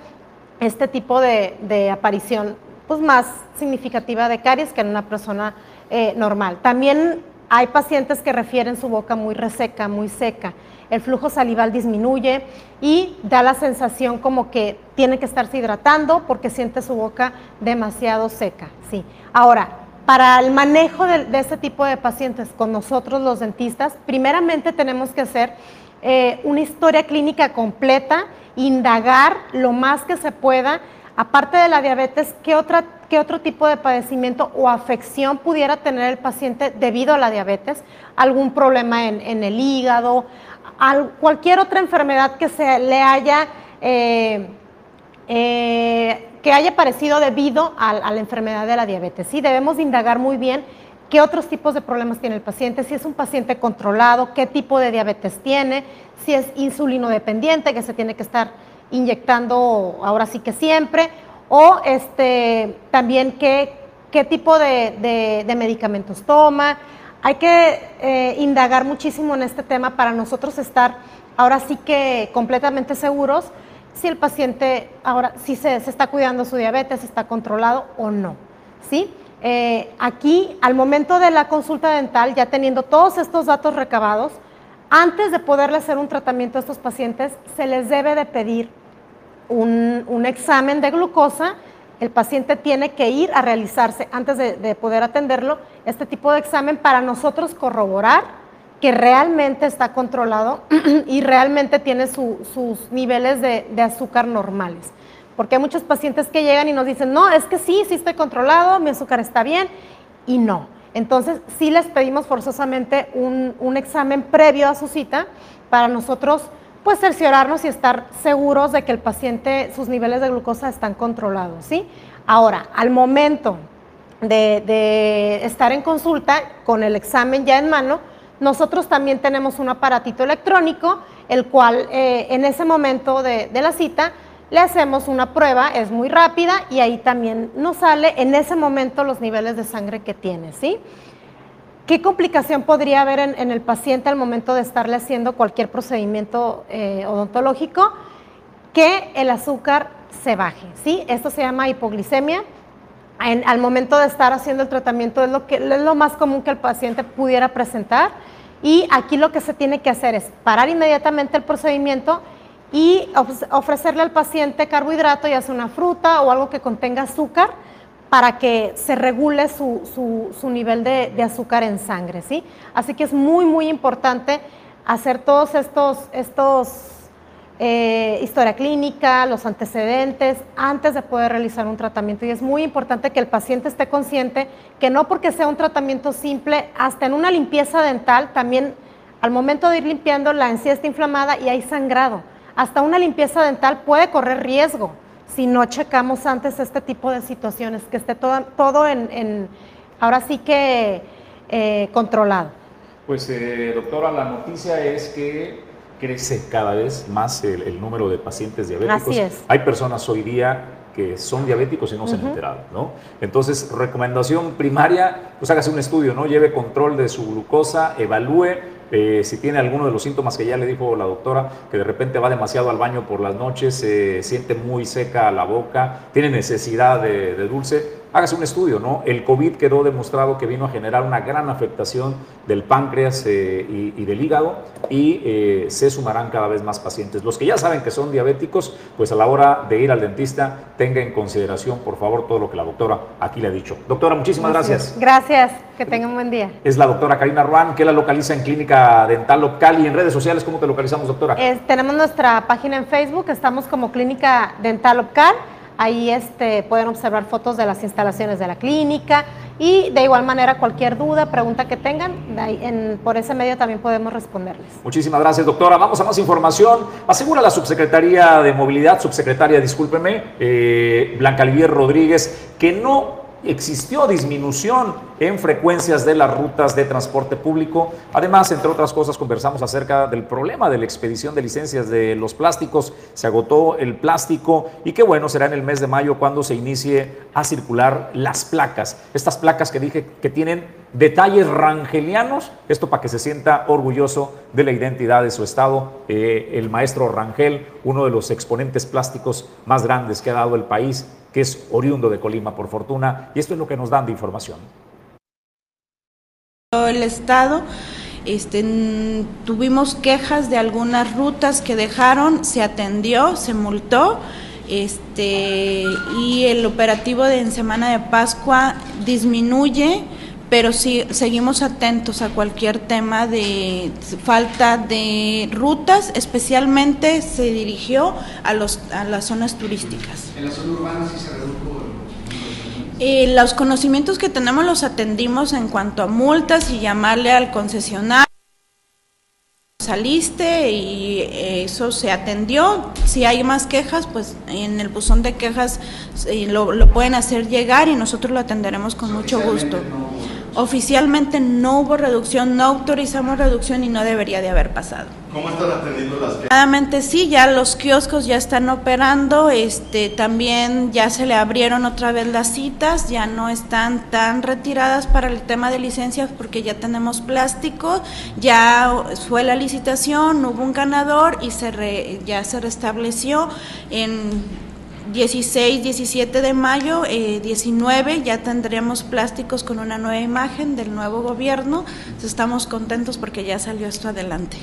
este tipo de, aparición pues, más significativa de caries que en una persona eh, normal. También hay pacientes que refieren su boca muy reseca, muy seca. El flujo salival disminuye y da la sensación como que tiene que estarse hidratando porque siente su boca demasiado seca. Sí. Ahora, para el manejo de, este tipo de pacientes con nosotros los dentistas, primeramente tenemos que hacer eh, una historia clínica completa, indagar lo más que se pueda, aparte de la diabetes, ¿qué, otra, qué otro tipo de padecimiento o afección pudiera tener el paciente debido a la diabetes, algún problema en, el hígado, cualquier otra enfermedad que se le haya... Eh, eh, que haya parecido debido a, la enfermedad de la diabetes. Sí, debemos indagar muy bien qué otros tipos de problemas tiene el paciente, si es un paciente controlado, qué tipo de diabetes tiene, si es insulino dependiente, que se tiene que estar inyectando ahora sí que siempre, o este, también qué, qué tipo de, medicamentos toma. Hay que eh, indagar muchísimo en este tema para nosotros estar ahora sí que completamente seguros si el paciente ahora si se, está cuidando su diabetes, está controlado o no. ¿sí? Eh, aquí, al momento de la consulta dental, ya teniendo todos estos datos recabados, antes de poderle hacer un tratamiento a estos pacientes, se les debe de pedir un, examen de glucosa. El paciente tiene que ir a realizarse, antes de, de poder atenderlo, este tipo de examen para nosotros corroborar que realmente está controlado y realmente tiene sus niveles de, azúcar normales. Porque hay muchos pacientes que llegan y nos dicen, no, es que sí, sí estoy controlado, mi azúcar está bien, y no. Entonces, sí les pedimos forzosamente un, un examen previo a su cita para nosotros, pues, cerciorarnos y estar seguros de que el paciente, sus niveles de glucosa están controlados, ¿sí? Ahora, al momento de estar en consulta con el examen ya en mano, nosotros también tenemos un aparatito electrónico, el cual eh, en ese momento de, la cita le hacemos una prueba, es muy rápida y ahí también nos sale en ese momento los niveles de sangre que tiene, ¿sí? ¿Qué complicación podría haber en, el paciente al momento de estarle haciendo cualquier procedimiento eh, odontológico? Que el azúcar se baje, ¿sí? Esto se llama hipoglicemia. Al momento de estar haciendo el tratamiento es lo, que, es lo más común que el paciente pudiera presentar y aquí lo que se tiene que hacer es parar inmediatamente el procedimiento y ofrecerle al paciente carbohidrato, ya sea una fruta o algo que contenga azúcar, para que se regule su, nivel de, de, azúcar en sangre, ¿sí? Así que es muy, muy importante hacer todos estos, estos eh, historia clínica, los antecedentes, antes de poder realizar un tratamiento. Y es muy importante que el paciente esté consciente que no porque sea un tratamiento simple, hasta en una limpieza dental, también al momento de ir limpiando la encía está inflamada y hay sangrado. Hasta una limpieza dental puede correr riesgo si no checamos antes este tipo de situaciones, que esté todo, todo en, ahora sí que eh, controlado. Pues eh, doctora, la noticia es que crece cada vez más el, número de pacientes diabéticos. Así es. Hay personas hoy día que son diabéticos y no se han enterado, ¿no? Entonces, recomendación primaria, pues hágase un estudio, ¿no? Lleve control de su glucosa, evalúe eh, si tiene alguno de los síntomas que ya le dijo la doctora, que de repente va demasiado al baño por las noches, se siente muy seca la boca, tiene necesidad de, de dulce, hágase un estudio, ¿no? El COVID quedó demostrado que vino a generar una gran afectación del páncreas eh, y, del hígado y eh, se sumarán cada vez más pacientes. Los que ya saben que son diabéticos, pues a la hora de ir al dentista, tenga en consideración, por favor, todo lo que la doctora aquí le ha dicho. Doctora, muchísimas gracias. Gracias, que tenga un buen día. Es la doctora Karina Ruan, que la localiza en Clínica Dental Local y en redes sociales. ¿Cómo te localizamos, doctora? tenemos nuestra página en Facebook, estamos como Clínica Dental Local. Ahí este, pueden observar fotos de las instalaciones de la clínica y de igual manera cualquier duda, pregunta que tengan, por ese medio también podemos responderles. Muchísimas gracias, doctora. Vamos a más información. Asegura la subsecretaría de Movilidad, subsecretaria, discúlpeme, eh, Blanca Olivier Rodríguez, que no existió disminución en frecuencias de las rutas de transporte público. Además, entre otras cosas, conversamos acerca del problema de la expedición de licencias de los plásticos. Se agotó el plástico y qué bueno, será en el mes de mayo cuando se inicie a circular las placas. Estas placas que dije que tienen detalles rangelianos, esto para que se sienta orgulloso de la identidad de su estado. Eh, el maestro Rangel, uno de los exponentes plásticos más grandes que ha dado el país, que es oriundo de Colima, por fortuna, y esto es lo que nos dan de información. El Estado este, tuvimos quejas de algunas rutas que dejaron, se atendió, se multó, este, y el operativo de en Semana de Pascua disminuye pero sí seguimos atentos a cualquier tema de falta de rutas, especialmente se dirigió a, los, a las zonas turísticas. ¿En la zona urbana sí se redujo? Eh, los conocimientos que tenemos los atendimos en cuanto a multas y llamarle al concesionario. Saliste y eso se atendió. Si hay más quejas, pues en el buzón de quejas eh, lo, lo, pueden hacer llegar y nosotros lo atenderemos con mucho gusto. Oficialmente no hubo reducción, no autorizamos reducción y no debería de haber pasado. ¿Cómo están atendiendo las quejas? sí, ya los kioscos ya están operando, este también ya se le abrieron otra vez las citas, ya no están tan retiradas para el tema de licencias porque ya tenemos plástico, ya fue la licitación, hubo un ganador y se ya se restableció en 16, 17 de mayo, 19 eh, ya tendremos plásticos con una nueva imagen del nuevo gobierno. estamos contentos porque ya salió esto adelante.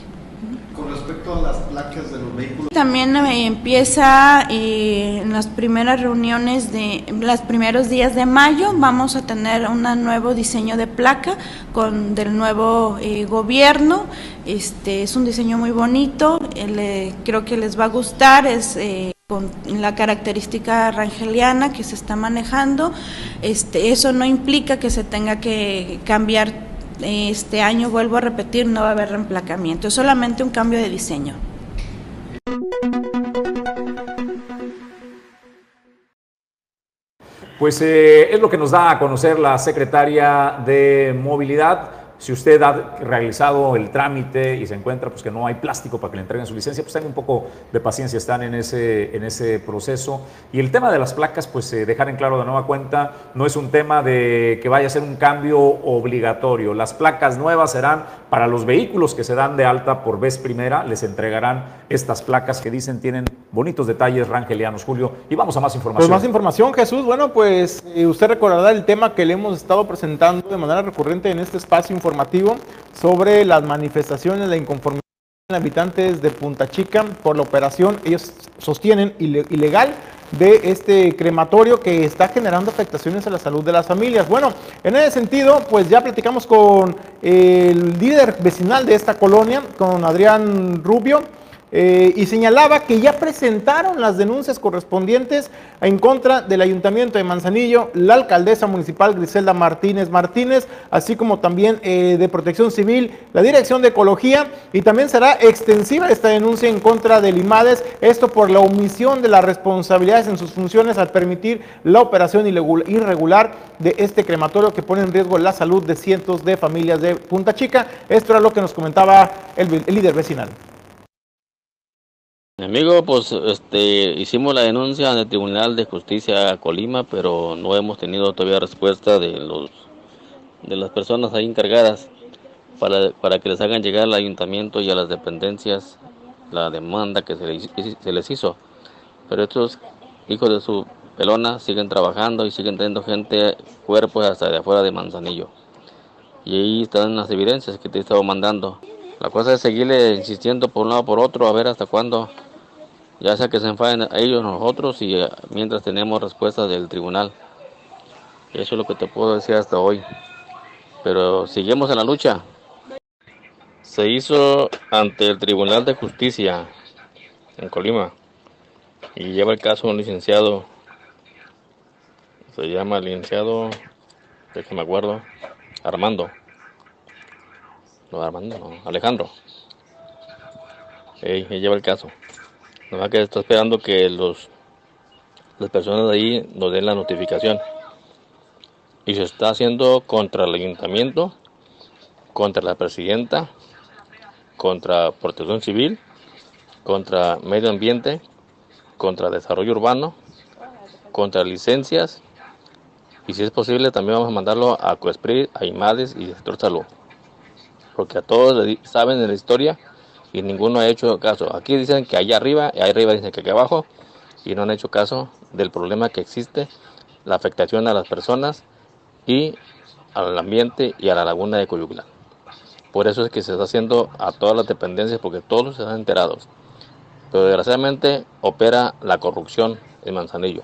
Con respecto a las placas de los vehículos. También eh, empieza eh, en las primeras reuniones de los primeros días de mayo. Vamos a tener un nuevo diseño de placa con del nuevo eh, gobierno. Este es un diseño muy bonito. eh, creo que les va a gustar. Es eh, con la característica rangeliana que se está manejando. Este, eso no implica que se tenga que cambiar este año, vuelvo a repetir, no va a haber reemplacamiento, es solamente un cambio de diseño. Pues eh, es lo que nos da a conocer la secretaria de Movilidad. Si usted ha realizado el trámite y se encuentra pues, que no hay plástico para que le entreguen su licencia, pues tenga un poco de paciencia, están en ese, en ese proceso. Y el tema de las placas, pues eh, dejar en claro de nueva cuenta, no es un tema de que vaya a ser un cambio obligatorio. Las placas nuevas serán para los vehículos que se dan de alta por vez primera, les entregarán estas placas que dicen tienen bonitos detalles rangelianos, Julio. Y vamos a más información. Pues más información, Jesús. Bueno, pues eh, usted recordará el tema que le hemos estado presentando de manera recurrente en este espacio informativo sobre las manifestaciones, la inconformidad de habitantes de Punta Chica por la operación, ellos sostienen ile- ilegal de este crematorio que está generando afectaciones a la salud de las familias. Bueno, en ese sentido, pues ya platicamos con el líder vecinal de esta colonia, con Adrián Rubio, eh, y señalaba que ya presentaron las denuncias correspondientes en contra del Ayuntamiento de Manzanillo, la alcaldesa municipal Griselda Martínez Martínez, así como también eh, de Protección Civil, la Dirección de Ecología, y también será extensiva esta denuncia en contra del IMADES, esto por la omisión de las responsabilidades en sus funciones al permitir la operación irregu- irregular de este crematorio que pone en riesgo la salud de cientos de familias de Punta Chica. Esto era lo que nos comentaba el líder vecinal. Mi amigo, pues este, hicimos la denuncia en el Tribunal de Justicia Colima, pero no hemos tenido todavía respuesta de los de las personas ahí encargadas para, para que les hagan llegar al ayuntamiento y a las dependencias la demanda que se les, se les hizo. Pero estos hijos de su pelona siguen trabajando y siguen teniendo gente, cuerpos hasta de afuera de Manzanillo. Y ahí están las evidencias que te he estado mandando. La cosa es seguirle insistiendo por un lado por otro, a ver hasta cuándo, ya sea que se enfaden ellos nosotros y eh, mientras tenemos respuestas del tribunal. Eso es lo que te puedo decir hasta hoy. Pero seguimos en la lucha. Se hizo ante el Tribunal de Justicia en Colima y lleva el caso un licenciado, se llama licenciado, de que me acuerdo, Armando. No, Armando, no, Alejandro. Ey, él lleva el caso. Nada más que está esperando que los las personas ahí nos den la notificación. Y se está haciendo contra el ayuntamiento, contra la presidenta, contra protección civil, contra medio ambiente, contra desarrollo urbano, contra licencias. Y si es posible también vamos a mandarlo a Coesprit, a IMADES y sector salud porque a todos saben de la historia y ninguno ha hecho caso. Aquí dicen que allá arriba y arriba dicen que aquí abajo y no han hecho caso del problema que existe, la afectación a las personas y al ambiente y a la laguna de Coyuclán. Por eso es que se está haciendo a todas las dependencias porque todos están enterados. Pero desgraciadamente opera la corrupción en Manzanillo.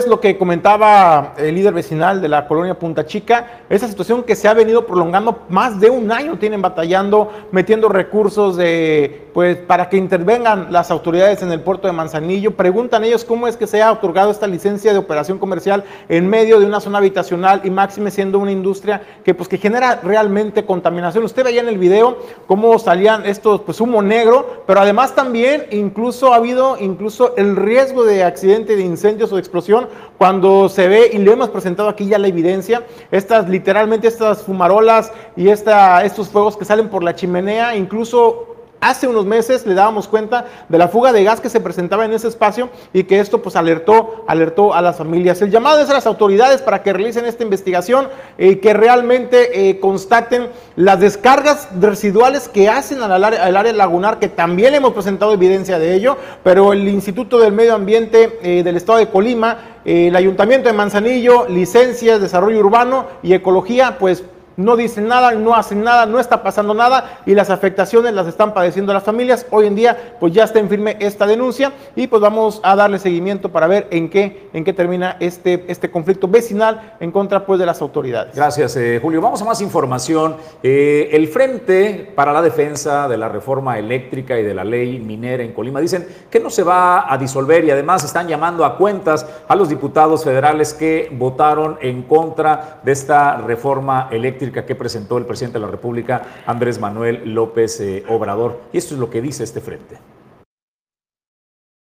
Es lo que comentaba el líder vecinal de la colonia Punta Chica, esa situación que se ha venido prolongando más de un año, tienen batallando, metiendo recursos de, pues, para que intervengan las autoridades en el puerto de Manzanillo. Preguntan ellos cómo es que se ha otorgado esta licencia de operación comercial en medio de una zona habitacional y máxime siendo una industria que, pues, que genera realmente contaminación. Usted veía en el video cómo salían estos, pues, humo negro, pero además también incluso ha habido incluso el riesgo de accidente, de incendios o de explosión cuando se ve, y le hemos presentado aquí ya la evidencia, estas literalmente estas fumarolas y esta, estos fuegos que salen por la chimenea, incluso Hace unos meses le dábamos cuenta de la fuga de gas que se presentaba en ese espacio y que esto pues alertó, alertó a las familias. El llamado es a las autoridades para que realicen esta investigación y que realmente eh, constaten las descargas residuales que hacen al área, lagunar, que también hemos presentado evidencia de ello, pero el Instituto del Medio Ambiente eh, del Estado de Colima, eh, el Ayuntamiento de Manzanillo, licencias, desarrollo urbano y ecología, pues no dicen nada, no hacen nada, no está pasando nada y las afectaciones las están padeciendo las familias. Hoy en día pues ya está en firme esta denuncia y pues vamos a darle seguimiento para ver en qué, en qué termina este, este conflicto vecinal en contra pues de las autoridades. Gracias eh, Julio. Vamos a más información. Eh, el Frente para la Defensa de la Reforma Eléctrica y de la Ley Minera en Colima dicen que no se va a disolver y además están llamando a cuentas a los diputados federales que votaron en contra de esta reforma eléctrica que presentó el presidente de la República, Andrés Manuel López eh, Obrador. Y esto es lo que dice este frente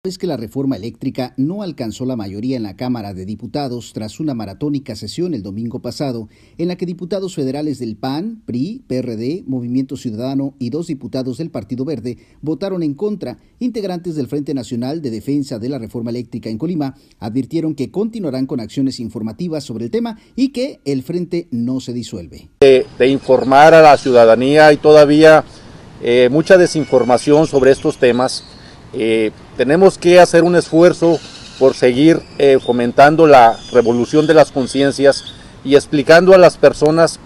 es que la reforma eléctrica no alcanzó la mayoría en la Cámara de Diputados tras una maratónica sesión el domingo pasado, en la que diputados federales del PAN, PRI, PRD, Movimiento Ciudadano y dos diputados del Partido Verde votaron en contra. Integrantes del Frente Nacional de Defensa de la Reforma Eléctrica en Colima advirtieron que continuarán con acciones informativas sobre el tema y que el Frente no se disuelve. De, informar a la ciudadanía y todavía eh, mucha desinformación sobre estos temas. Eh, tenemos que hacer un esfuerzo por seguir eh, fomentando la revolución de las conciencias y explicando a las personas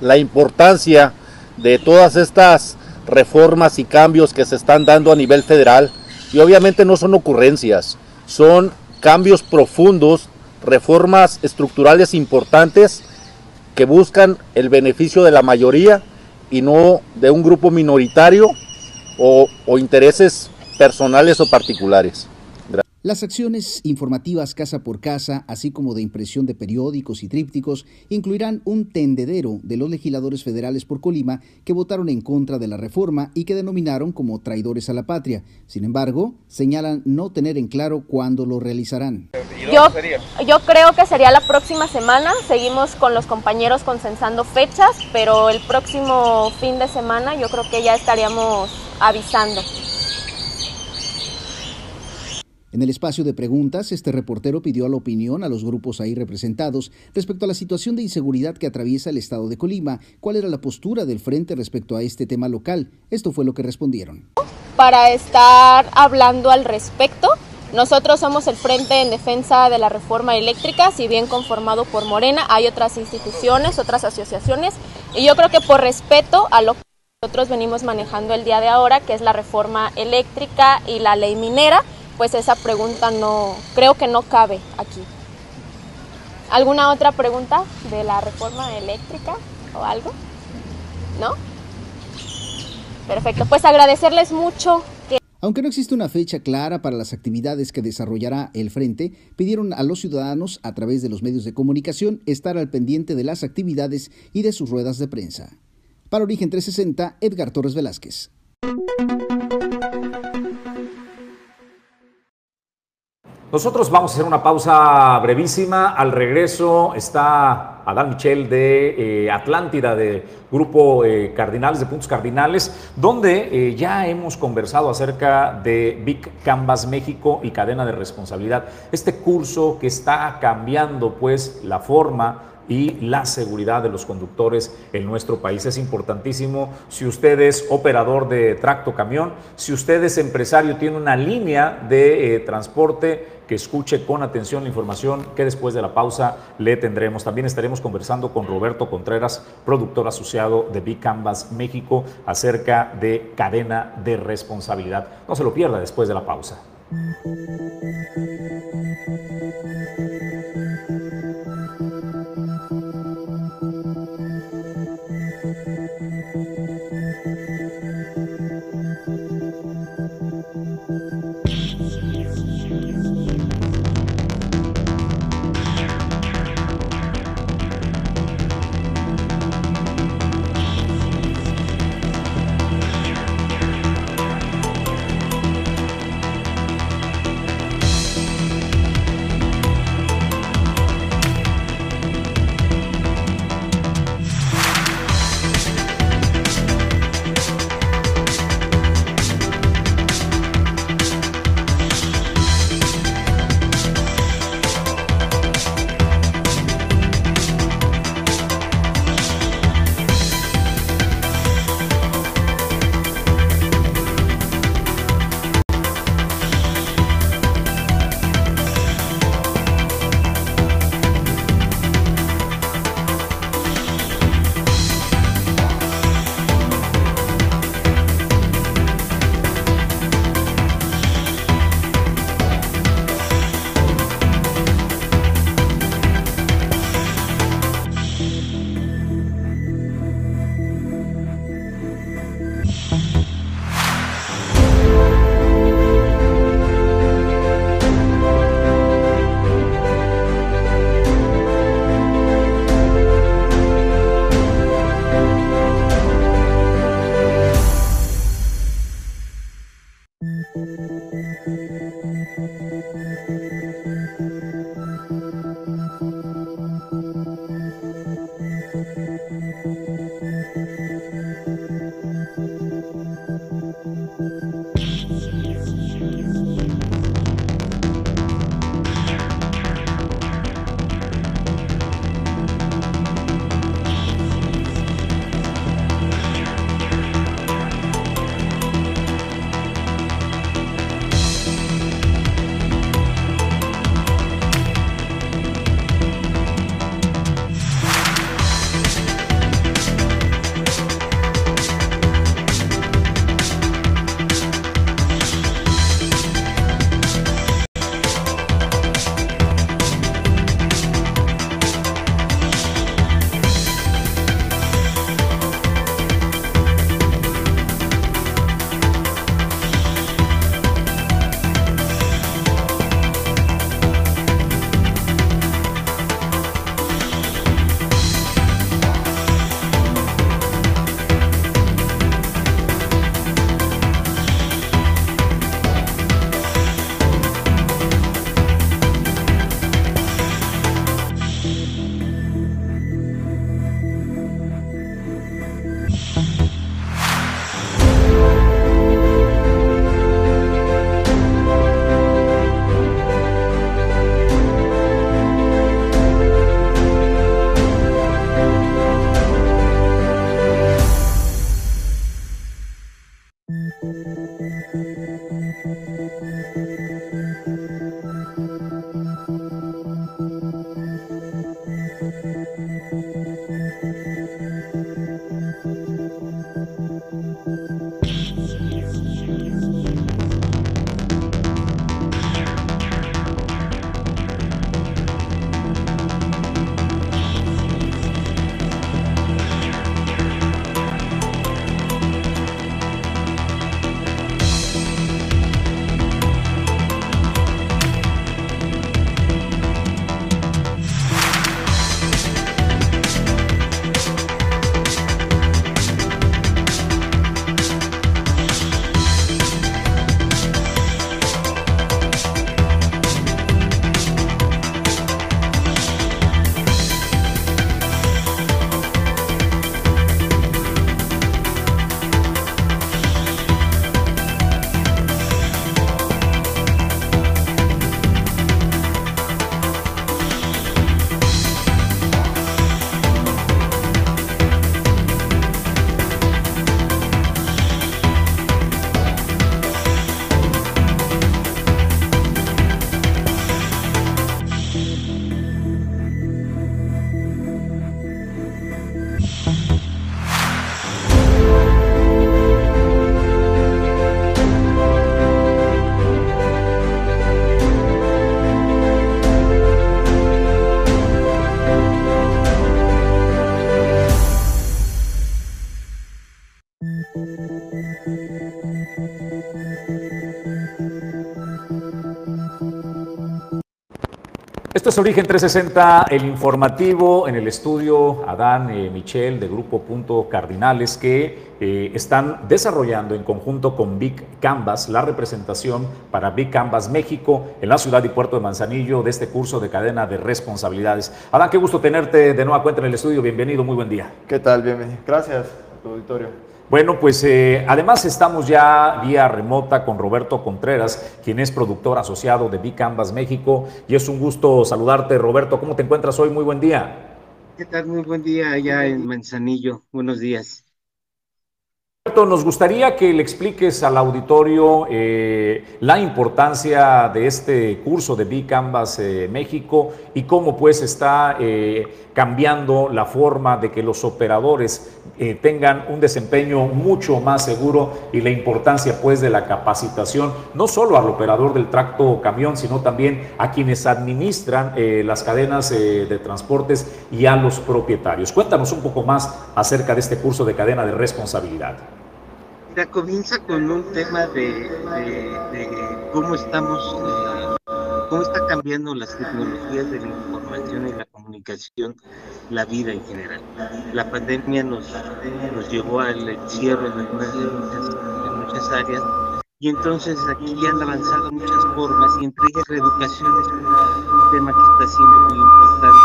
la importancia de todas estas reformas y cambios que se están dando a nivel federal. Y obviamente no son ocurrencias, son cambios profundos, reformas estructurales importantes que buscan el beneficio de la mayoría y no de un grupo minoritario o, o intereses personales o particulares. Las acciones informativas casa por casa, así como de impresión de periódicos y trípticos, incluirán un tendedero de los legisladores federales por Colima que votaron en contra de la reforma y que denominaron como traidores a la patria. Sin embargo, señalan no tener en claro cuándo lo realizarán. Yo, yo creo que sería la próxima semana. Seguimos con los compañeros consensando fechas, pero el próximo fin de semana yo creo que ya estaríamos avisando. En el espacio de preguntas, este reportero pidió la opinión a los grupos ahí representados respecto a la situación de inseguridad que atraviesa el estado de Colima, cuál era la postura del frente respecto a este tema local. Esto fue lo que respondieron. Para estar hablando al respecto, nosotros somos el Frente en Defensa de la Reforma Eléctrica, si bien conformado por Morena, hay otras instituciones, otras asociaciones, y yo creo que por respeto a lo que nosotros venimos manejando el día de ahora, que es la reforma eléctrica y la ley minera, pues esa pregunta no, creo que no cabe aquí. ¿Alguna otra pregunta de la reforma eléctrica o algo? ¿No? Perfecto, pues agradecerles mucho que... Aunque no existe una fecha clara para las actividades que desarrollará el Frente, pidieron a los ciudadanos, a través de los medios de comunicación, estar al pendiente de las actividades y de sus ruedas de prensa. Para Origen 360, Edgar Torres Velázquez. Nosotros vamos a hacer una pausa brevísima. Al regreso está Adán Michel de eh, Atlántida, de Grupo eh, Cardinales, de Puntos Cardinales, donde eh, ya hemos conversado acerca de Big Canvas México y cadena de responsabilidad. Este curso que está cambiando pues la forma y la seguridad de los conductores en nuestro país. Es importantísimo si usted es operador de tracto camión, si usted es empresario, tiene una línea de transporte, que escuche con atención la información que después de la pausa le tendremos. También estaremos conversando con Roberto Contreras, productor asociado de Big Canvas México, acerca de cadena de responsabilidad. No se lo pierda después de la pausa. Es Origen 360, el informativo en el estudio Adán eh, Michel de Grupo Punto Cardinales que eh, están desarrollando en conjunto con Big Canvas la representación para Big Canvas México en la ciudad y puerto de Manzanillo de este curso de cadena de responsabilidades. Adán, qué gusto tenerte de nueva cuenta en el estudio. Bienvenido, muy buen día. ¿Qué tal? Bienvenido. Gracias a tu auditorio. Bueno, pues eh, además estamos ya vía remota con Roberto Contreras, quien es productor asociado de Big Canvas México. Y es un gusto saludarte, Roberto. ¿Cómo te encuentras hoy? Muy buen día. ¿Qué tal? Muy buen día allá en Manzanillo. Buenos días. Roberto, nos gustaría que le expliques al auditorio eh, la importancia de este curso de Big Canvas eh, México y cómo pues está cambiando la forma de que los operadores eh, tengan un desempeño mucho más seguro y la importancia pues de la capacitación, no solo al operador del tracto camión, sino también a quienes administran eh, las cadenas eh, de transportes y a los propietarios. Cuéntanos un poco más acerca de este curso de cadena de responsabilidad. Mira, comienza con un tema de, cómo estamos, cómo está cambiando las tecnologías de la información y la comunicación la vida en general. La pandemia nos, nos llevó al encierro en, muchas, muchas áreas y entonces aquí han avanzado muchas formas y entre ellas la educación es un tema que está siendo muy importante.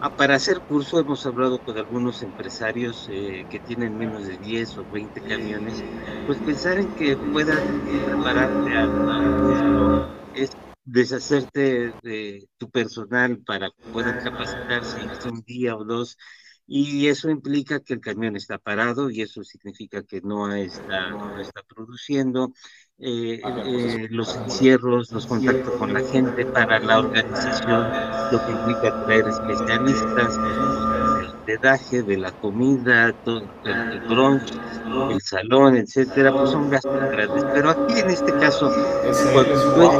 Ah, para hacer curso hemos hablado con algunos empresarios eh, que tienen menos de 10 o 20 camiones, pues pensar en que puedan prepararte a, a es deshacerte de tu personal para que puedan capacitarse un día o dos y eso implica que el camión está parado y eso significa que no está, no está produciendo. Eh, eh, los encierros, los contactos con la gente para la organización, lo que implica traer especialistas, hospedaje, de la comida, todo el bronce, el salón, etcétera, pues son gastos grandes. Pero aquí en este caso,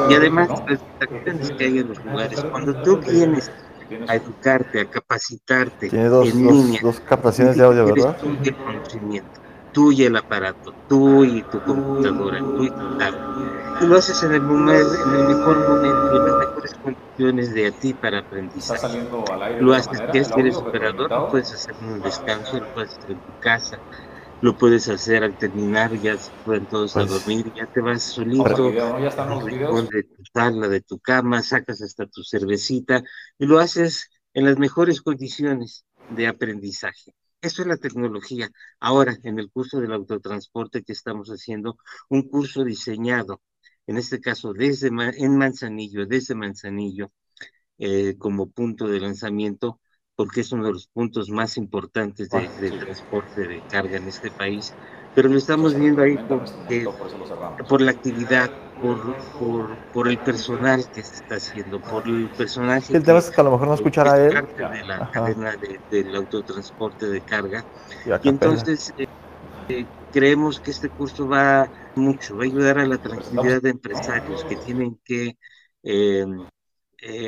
y además las acciones que hay en los lugares, cuando tú vienes a educarte, a capacitarte Tiene dos, en línea, dos, capacidades de audio, ¿verdad? El conocimiento, tú y el aparato, tú y tu computadora, tú y tu tablet. Y lo haces en el, momento, en el mejor momento, en las mejores condiciones de a ti para aprendizaje. lo haces, que si eres operador, lo puedes hacer en un descanso, lo puedes hacer en tu casa, lo puedes hacer al terminar, ya se pueden todos a pues, dormir, ya te vas solito, de tu sala, de tu cama, sacas hasta tu cervecita y lo haces en las mejores condiciones de aprendizaje. Eso es la tecnología. Ahora, en el curso del autotransporte que estamos haciendo, un curso diseñado en este caso desde en Manzanillo, desde Manzanillo, eh, como punto de lanzamiento, porque es uno de los puntos más importantes de, transporte de carga en este país. Pero lo estamos viendo ahí por la actividad, por, por, por, el personal que se está haciendo, por el personal El tema es que a lo mejor no escuchará él. De la cadena del autotransporte de carga. Y, entonces eh, eh, creemos que este curso va mucho, va a ayudar a la tranquilidad de empresarios que tienen que eh, eh,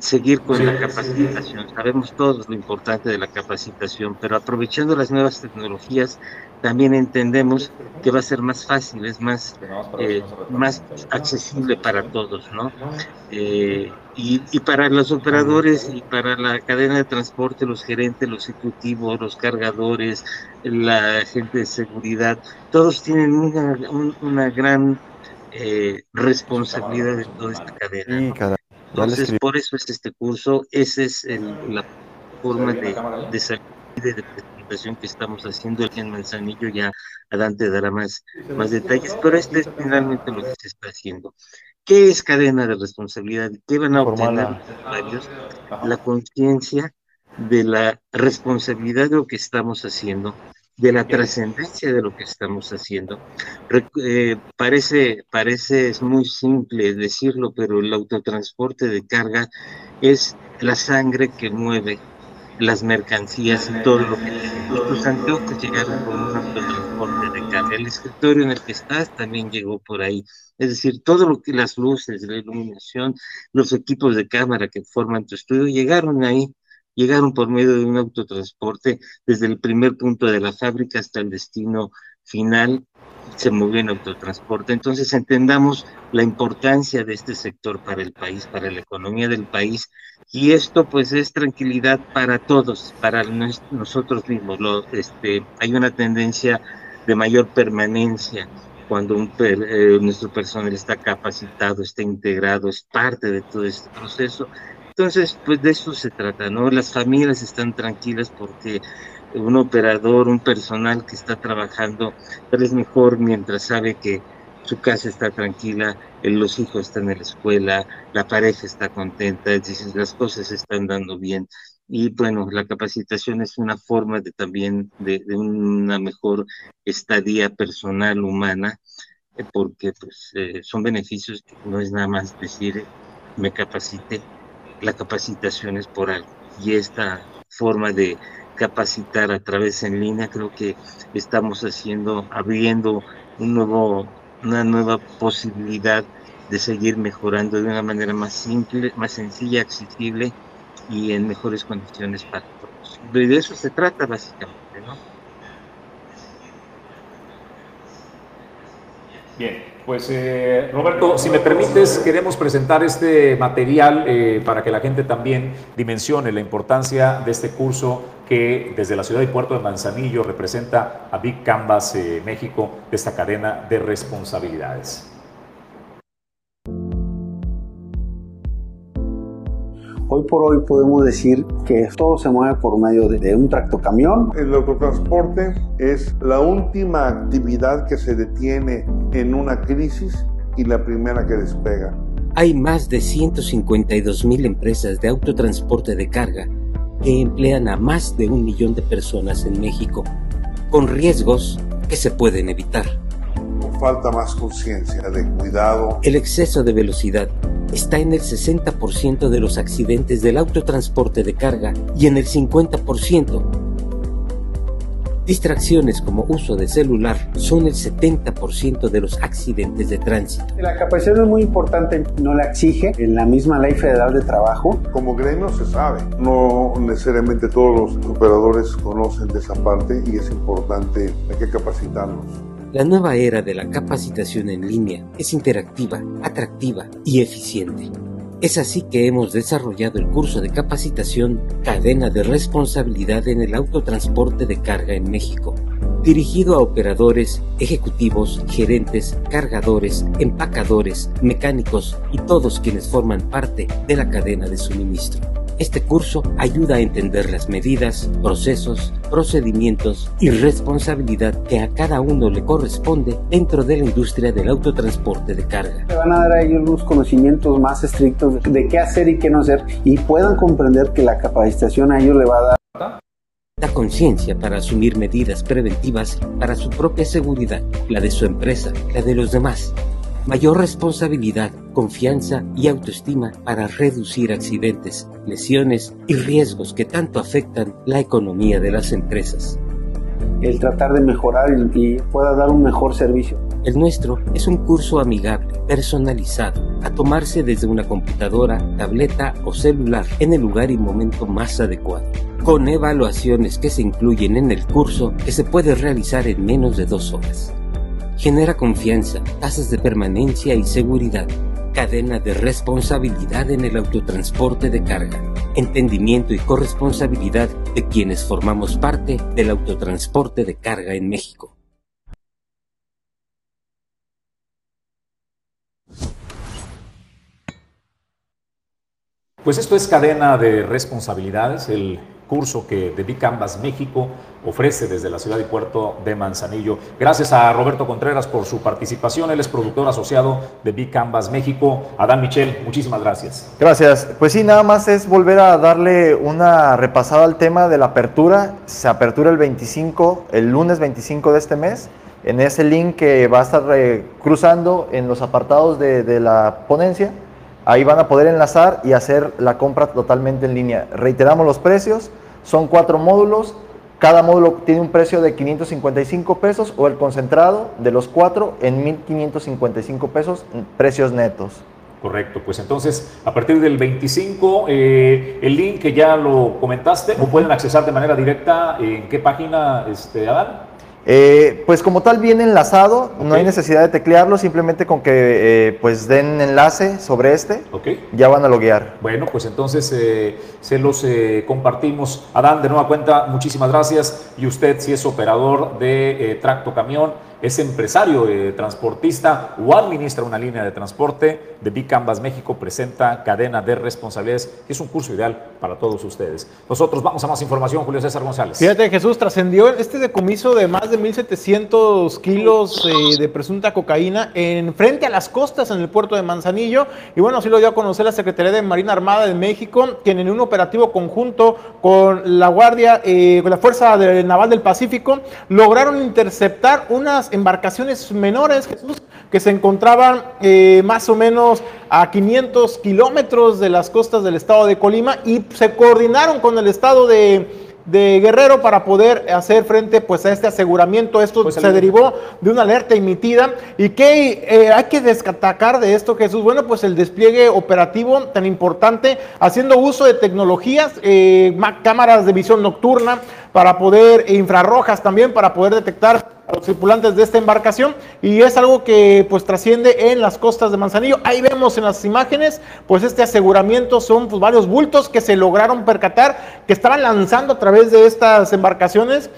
seguir con la capacitación. Sabemos todos lo importante de la capacitación, pero aprovechando las nuevas tecnologías, también entendemos que va a ser más fácil, es más, eh, más accesible para todos, ¿no? y, y, para los operadores y para la cadena de transporte, los gerentes, los ejecutivos, los cargadores, la gente de seguridad, todos tienen una, una gran eh, responsabilidad en toda esta cadena. Entonces, por eso es este curso, esa es la forma de, de salir de, de presentación que estamos haciendo aquí en Manzanillo, ya Adante dará más, más detalles, pero este es finalmente lo que se está haciendo. ¿Qué es cadena de responsabilidad? ¿Qué van a obtener los usuarios? La conciencia de la responsabilidad de lo que estamos haciendo, de la trascendencia de lo que estamos haciendo. Eh, parece, parece es muy simple decirlo, pero el autotransporte de carga es la sangre que mueve las mercancías y todo lo que. Los anteojos llegaron con un autotransporte de carga. El escritorio en el que estás también llegó por ahí. Es decir, todo lo que las luces, la iluminación, los equipos de cámara que forman tu estudio llegaron ahí llegaron por medio de un autotransporte desde el primer punto de la fábrica hasta el destino final se movió en autotransporte. Entonces entendamos la importancia de este sector para el país, para la economía del país, y esto pues es tranquilidad para todos, para nosotros mismos. Lo, este, hay una tendencia de mayor permanencia cuando un eh, nuestro personal está capacitado, está integrado, es parte de todo este proceso. Entonces, pues de eso se trata, ¿no? Las familias están tranquilas porque un operador, un personal que está trabajando, es mejor mientras sabe que su casa está tranquila, los hijos están en la escuela, la pareja está contenta, es las cosas están dando bien. Y bueno, la capacitación es una forma de también de, una mejor estadía personal humana, eh, porque pues, eh, son beneficios que no es nada más decir me capacité, la capacitación es por algo. Y esta forma de capacitar a través en línea, creo que estamos haciendo, abriendo un nuevo, una nueva posibilidad de seguir mejorando de una manera más simple, más sencilla, accesible y en mejores condiciones para todos. De eso se trata básicamente, ¿no? Bien, pues eh, Roberto, si me permites, queremos presentar este material eh, para que la gente también dimensione la importancia de este curso que desde la ciudad y puerto de Manzanillo representa a Big Canvas eh, México de esta cadena de responsabilidades. Hoy por hoy podemos decir que todo se mueve por medio de, un tractocamión. El autotransporte es la última actividad que se detiene en una crisis y la primera que despega. Hay más de 152 mil empresas de autotransporte de carga que emplean a más de un millón de personas en México, con riesgos que se pueden evitar. Falta más conciencia de cuidado. El exceso de velocidad está en el 60% de los accidentes del autotransporte de carga y en el 50%. Distracciones como uso de celular son el 70% de los accidentes de tránsito. La capacitación es muy importante, no la exige en la misma ley federal de trabajo. Como gremio se sabe, no necesariamente todos los operadores conocen de esa parte y es importante, hay que capacitarlos. La nueva era de la capacitación en línea es interactiva, atractiva y eficiente. Es así que hemos desarrollado el curso de capacitación Cadena de Responsabilidad en el Autotransporte de Carga en México, dirigido a operadores, ejecutivos, gerentes, cargadores, empacadores, mecánicos y todos quienes forman parte de la cadena de suministro. Este curso ayuda a entender las medidas, procesos, procedimientos y responsabilidad que a cada uno le corresponde dentro de la industria del autotransporte de carga. Le van a dar a ellos unos conocimientos más estrictos de qué hacer y qué no hacer y puedan comprender que la capacitación a ellos le va a dar la conciencia para asumir medidas preventivas para su propia seguridad, la de su empresa, la de los demás mayor responsabilidad, confianza y autoestima para reducir accidentes, lesiones y riesgos que tanto afectan la economía de las empresas. El tratar de mejorar y pueda dar un mejor servicio. El nuestro es un curso amigable, personalizado, a tomarse desde una computadora, tableta o celular en el lugar y momento más adecuado con evaluaciones que se incluyen en el curso que se puede realizar en menos de dos horas genera confianza, tasas de permanencia y seguridad, cadena de responsabilidad en el autotransporte de carga, entendimiento y corresponsabilidad de quienes formamos parte del autotransporte de carga en México. Pues esto es cadena de responsabilidades, el curso que Big Canvas México ofrece desde la ciudad y puerto de Manzanillo. Gracias a Roberto Contreras por su participación. Él es productor asociado de Big Canvas México. Adán Michel, muchísimas gracias. Gracias. Pues sí, nada más es volver a darle una repasada al tema de la apertura. Se apertura el 25, el lunes 25 de este mes. En ese link que va a estar eh, cruzando en los apartados de la ponencia Ahí van a poder enlazar y hacer la compra totalmente en línea. Reiteramos los precios, son cuatro módulos, cada módulo tiene un precio de 555 pesos o el concentrado de los cuatro en 1555 pesos, precios netos. Correcto, pues entonces a partir del 25, eh, el link que ya lo comentaste, o pueden accesar de manera directa en qué página, este, Adán? Eh, pues como tal viene enlazado, no hay necesidad de teclearlo, simplemente con que eh, pues den enlace sobre este, ya van a loguear. Bueno, pues entonces eh, se los eh, compartimos. Adán, de nueva cuenta, muchísimas gracias. Y usted, si es operador de tracto camión, es empresario eh, transportista o administra una línea de transporte, de Big México presenta Cadena de Responsabilidades, es un curso ideal para todos ustedes. Nosotros vamos a más información, Julio César González. Fíjate, Jesús, trascendió este decomiso de más de 1.700 kilos eh, de presunta cocaína en frente a las costas en el puerto de Manzanillo. Y bueno, así lo dio a conocer la Secretaría de Marina Armada de México, quien en un operativo conjunto con la Guardia, eh, con la Fuerza Naval del Pacífico, lograron interceptar unas embarcaciones menores, Jesús, que se encontraban eh, más o menos a 500 kilómetros de las costas del estado de Colima y se coordinaron con el estado de, Guerrero para poder hacer frente pues, a este aseguramiento. Esto pues se derivó de una alerta emitida. ¿Y qué eh, hay que destacar de esto, Jesús? Bueno, pues el despliegue operativo tan importante, haciendo uso de tecnologías, eh, cámaras de visión nocturna para poder, e infrarrojas también, para poder detectar a los tripulantes de esta embarcación y es algo que pues trasciende en las costas de Manzanillo. Ahí vemos en las imágenes pues este aseguramiento son pues, varios bultos que se lograron percatar que estaban lanzando a través de estas embarcaciones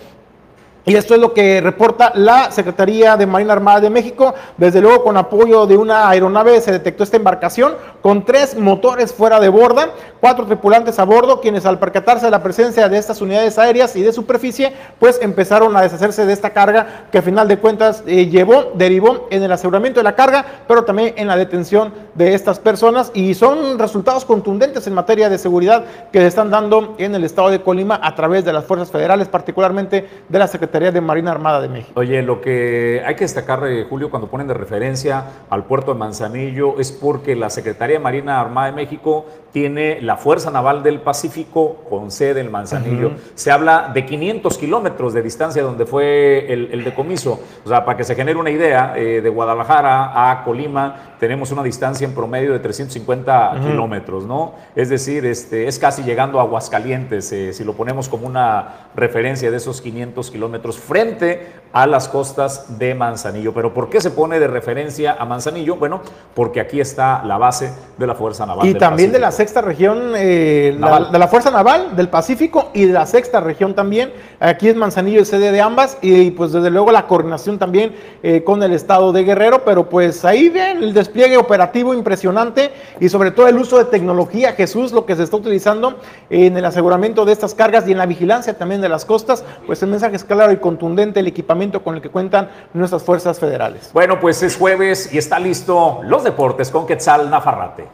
y esto es lo que reporta la Secretaría de Marina Armada de México. Desde luego, con apoyo de una aeronave se detectó esta embarcación con tres motores fuera de borda, cuatro tripulantes a bordo, quienes al percatarse de la presencia de estas unidades aéreas y de superficie, pues empezaron a deshacerse de esta carga que a final de cuentas eh, llevó, derivó en el aseguramiento de la carga, pero también en la detención de estas personas. Y son resultados contundentes en materia de seguridad que se están dando en el estado de Colima a través de las fuerzas federales, particularmente de la Secretaría de Marina Armada de México. Oye, lo que hay que destacar, eh, Julio, cuando ponen de referencia al puerto de Manzanillo es porque la Secretaría de Marina Armada de México tiene la Fuerza Naval del Pacífico con sede en Manzanillo. Se habla de 500 kilómetros de distancia donde fue el, decomiso. O sea, para que se genere una idea, eh, de Guadalajara a Colima tenemos una distancia en promedio de 350 kilómetros, ¿no? Es decir, este, es casi llegando a Aguascalientes, eh, si lo ponemos como una referencia de esos 500 kilómetros frente a las costas de Manzanillo. Pero ¿por qué se pone de referencia a Manzanillo? Bueno, porque aquí está la base de la Fuerza Naval. Y también de la sexta región, eh, de la Fuerza Naval del Pacífico y de la sexta región también. Aquí es Manzanillo el sede de ambas y pues desde luego la coordinación también eh, con el estado de Guerrero, pero pues ahí ven el despliegue operativo impresionante y sobre todo el uso de tecnología, Jesús, lo que se está utilizando en el aseguramiento de estas cargas y en la vigilancia también de las costas, pues el mensaje es claro y contundente, el equipamiento con el que cuentan nuestras fuerzas federales. Bueno, pues es jueves y está listo los deportes con Quetzal Nafarrate.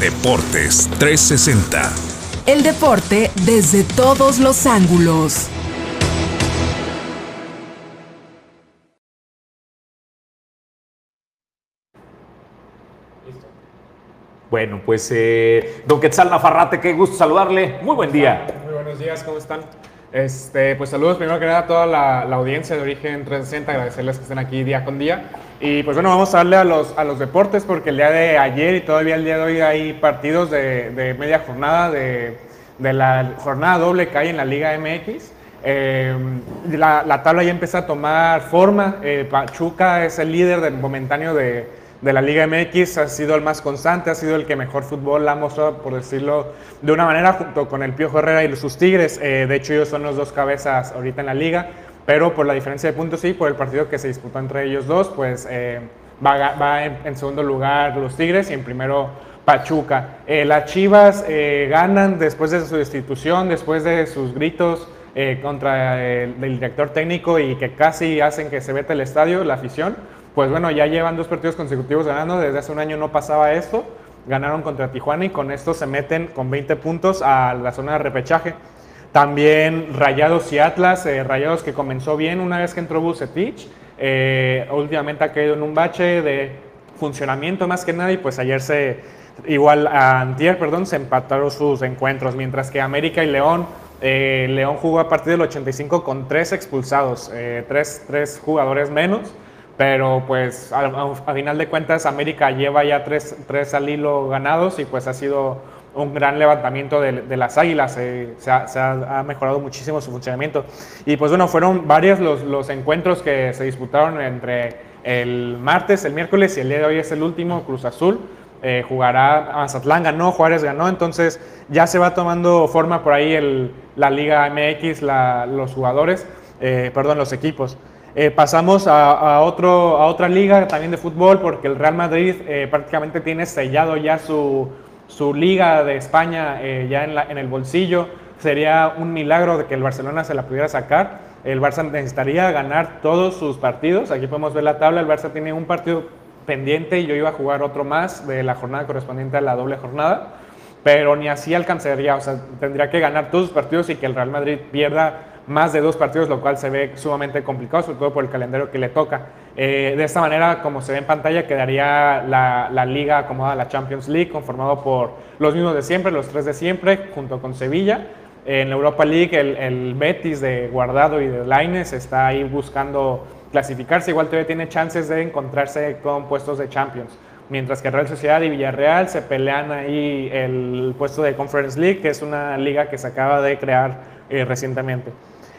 Deportes 360. El deporte desde todos los ángulos. Bueno, pues eh, don Quetzal Nafarrate, qué gusto saludarle. Muy buen día. Muy buenos días, ¿cómo están? Este, pues saludos primero que nada a toda la, audiencia de Origen 360, agradecerles que estén aquí día con día. Y pues bueno, vamos a darle a los, a los deportes porque el día de ayer y todavía el día de hoy hay partidos de, media jornada, de, la jornada doble que hay en la Liga MX. Eh, la, tabla ya empieza a tomar forma. Eh, Pachuca es el líder del momentáneo de, de la Liga MX ha sido el más constante, ha sido el que mejor fútbol ha mostrado, por decirlo de una manera, junto con el Piojo Herrera y sus Tigres. Eh, de hecho, ellos son los dos cabezas ahorita en la liga, pero por la diferencia de puntos sí, por el partido que se disputó entre ellos dos, pues eh, va, en, segundo lugar los Tigres y en primero Pachuca. Eh, las Chivas ganan después de su destitución, después de sus gritos. contra el, el director técnico y que casi hacen que se vete el estadio, la afición pues bueno, ya llevan dos partidos consecutivos ganando, desde hace un año no pasaba esto, ganaron contra Tijuana y con esto se meten con 20 puntos a la zona de repechaje. También Rayados y Atlas, eh, Rayados que comenzó bien una vez que entró Bucetich, eh, últimamente ha caído en un bache de funcionamiento más que nada y pues ayer se, igual a Antier, perdón, se empataron sus encuentros, mientras que América y León, eh, León jugó a partir del 85 con tres expulsados, tres, tres jugadores menos. Pero pues a, final de cuentas América lleva ya tres, tres al hilo ganados y pues ha sido un gran levantamiento de, las águilas, eh, se, ha mejorado muchísimo su funcionamiento. Y pues bueno, fueron varios los, los encuentros que se disputaron entre el martes, el miércoles y el día de hoy es el último, Cruz Azul. eh, jugará Mazatlán ganó, Juárez ganó, entonces ya se va tomando forma por ahí el- la Liga MX, la- los jugadores, eh, perdón, los equipos. Eh, pasamos a, a otro, a otra liga también de fútbol porque el Real Madrid eh, prácticamente tiene sellado ya su, su liga de España eh, ya en, la- en el bolsillo. Sería un milagro de que el Barcelona se la pudiera sacar. El Barça necesitaría ganar todos sus partidos. Aquí podemos ver la tabla. El Barça tiene un partido pendiente y yo iba a jugar otro más de la jornada correspondiente a la doble jornada pero ni así alcanzaría, o sea, tendría que ganar todos sus partidos y que el Real Madrid pierda más de dos partidos, lo cual se ve sumamente complicado, sobre todo por el calendario que le toca. Eh, de esta manera, como se ve en pantalla, quedaría la, la liga acomodada, la Champions League, conformado por los mismos de siempre, los tres de siempre, junto con Sevilla. En la Europa League, el, el Betis de Guardado y de Laines está ahí buscando clasificarse, igual todavía tiene chances de encontrarse con puestos de Champions mientras que Real Sociedad y Villarreal se pelean ahí el puesto de Conference League, que es una liga que se acaba de crear eh, recientemente.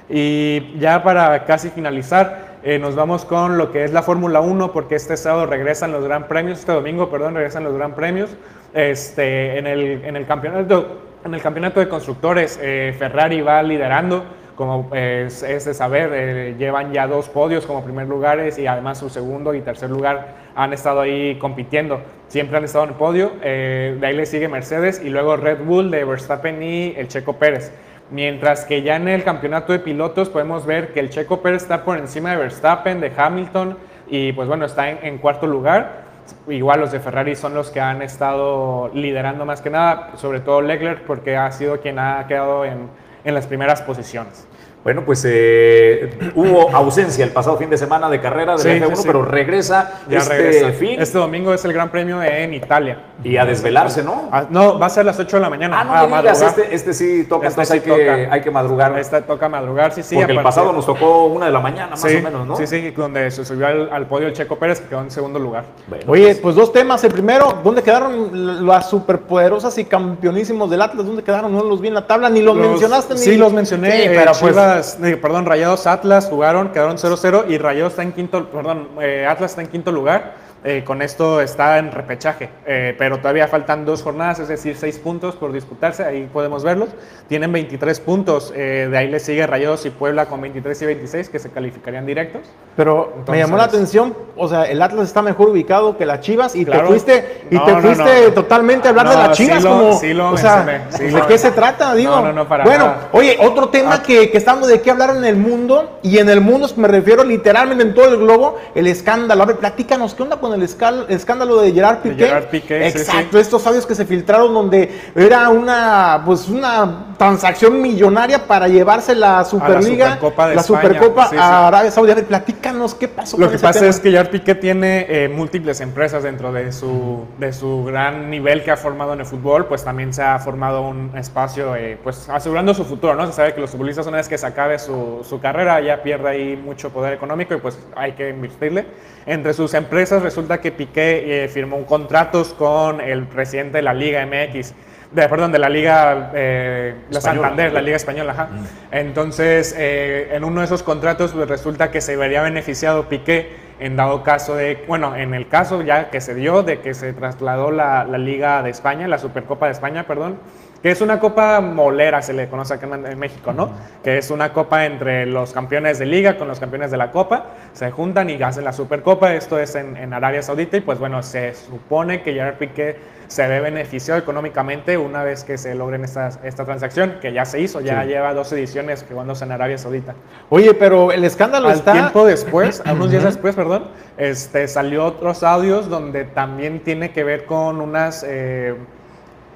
Y ya para casi finalizar, eh, nos vamos con lo que es la Fórmula 1, porque este sábado regresan los Gran Premios, este domingo, perdón, regresan los Gran Premios. Este, en, el, en, el campeonato, en el campeonato de constructores, eh, Ferrari va liderando como es, es de saber, eh, llevan ya dos podios como primer lugares y además su segundo y tercer lugar han estado ahí compitiendo. Siempre han estado en el podio. eh, de ahí le sigue Mercedes y luego Red Bull de Verstappen y el Checo Pérez. Mientras que ya en el campeonato de pilotos podemos ver que el Checo Pérez está por encima de Verstappen, de Hamilton y pues bueno, está en, cuarto lugar. Igual los de Ferrari son los que han estado liderando más que nada, sobre todo Leclerc porque ha sido quien ha quedado en las primeras posiciones. Bueno, pues eh, hubo ausencia el pasado fin de semana de carrera de Sí, la F1, sí, sí. pero regresa Ya este regresa. fin Este domingo es el Gran Premio en Italia. y a desvelarse, ¿no? Ah, no, va a ser a las 8 de la mañana. Ah, no me digas, este, este sí toca, Este entonces sí hay, que, toca. hay que madrugar. Esta toca madrugar, sí, sí. porque el pasado nos tocó una de la mañana, más sí, o menos, ¿no? Sí, sí, donde se subió al, al podio el Checo Pérez, que quedó en segundo lugar. Oye, pues dos temas. El primero, ¿dónde quedaron las superpoderosas y campeonísimos del Atlas? ¿Dónde quedaron? No los vi en la tabla, ni los, mencionaste. Sí, ni... los mencioné. Sí, eh, pero pues, Eh, perdón, Rayados Atlas jugaron, quedaron 0-0 y Rayados está en quinto, perdón, eh, Atlas está en quinto lugar. Eh, con esto está en repechaje, eh, pero todavía faltan dos jornadas, es decir, seis puntos por disputarse, ahí podemos verlos. Tienen 23 puntos, eh, de ahí le sigue Rayados y Puebla con 23 y 26 que se calificarían directos. Pero me llamó la atención, o sea, el Atlas está mejor ubicado que las Chivas y Claro. te fuiste, y No, te fuiste no. totalmente a hablar de las sí Chivas lo- como, sí lo o sea, mencioné, sí ¿de qué se trata? Digo, No, no, no, para bueno, nada. oye, otro tema Ah. que, que estamos de qué hablar en el mundo y en el mundo me refiero literalmente en todo el globo, el escándalo. A ver, platícanos, ¿qué onda con el escándalo de Gerard De Piqué? Gerard Piqué, sí, Exacto, estos audios que se filtraron donde era una, pues una transacción millonaria para llevarse la Superliga, Supercopa de la España, Supercopa sí, sí. a Arabia Saudí. A ver, platícanos qué pasó Lo con que ese pasa tema? es que Gerard Piqué tiene eh, múltiples empresas dentro de su, de su gran nivel que ha formado en el fútbol, pues también se ha formado un espacio, eh, pues asegurando su futuro, ¿no? Se sabe que los futbolistas una vez que se acabe su, su carrera ya pierde ahí mucho poder económico y pues hay que invertirle. Entre sus empresas resulta que Piqué eh, firmó contratos con el presidente de la Liga MX, de, perdón, de la Liga eh, la. Santander, la Liga Española, ajá. Entonces, eh, en uno de esos contratos pues, resulta que se vería beneficiado Piqué en dado caso de, bueno, en el caso ya que se dio de que se trasladó la, la Liga de España, la Supercopa de España, perdón, que es una copa molera, se le conoce acá en, en México, ¿no? Que es una copa entre los campeones de liga con los campeones de la copa, se juntan y hacen la Supercopa, esto es en, en Arabia Saudita y pues bueno, se supone que Gerard Piqué se ve beneficiado económicamente una vez que se logren estas, esta transacción, que ya se hizo, ya Sí. lleva dos ediciones jugándose en Arabia Saudita. Oye, pero el escándalo Al está... tiempo después, a unos días después, perdón, este, salió otros audios donde también tiene que ver con unas, eh,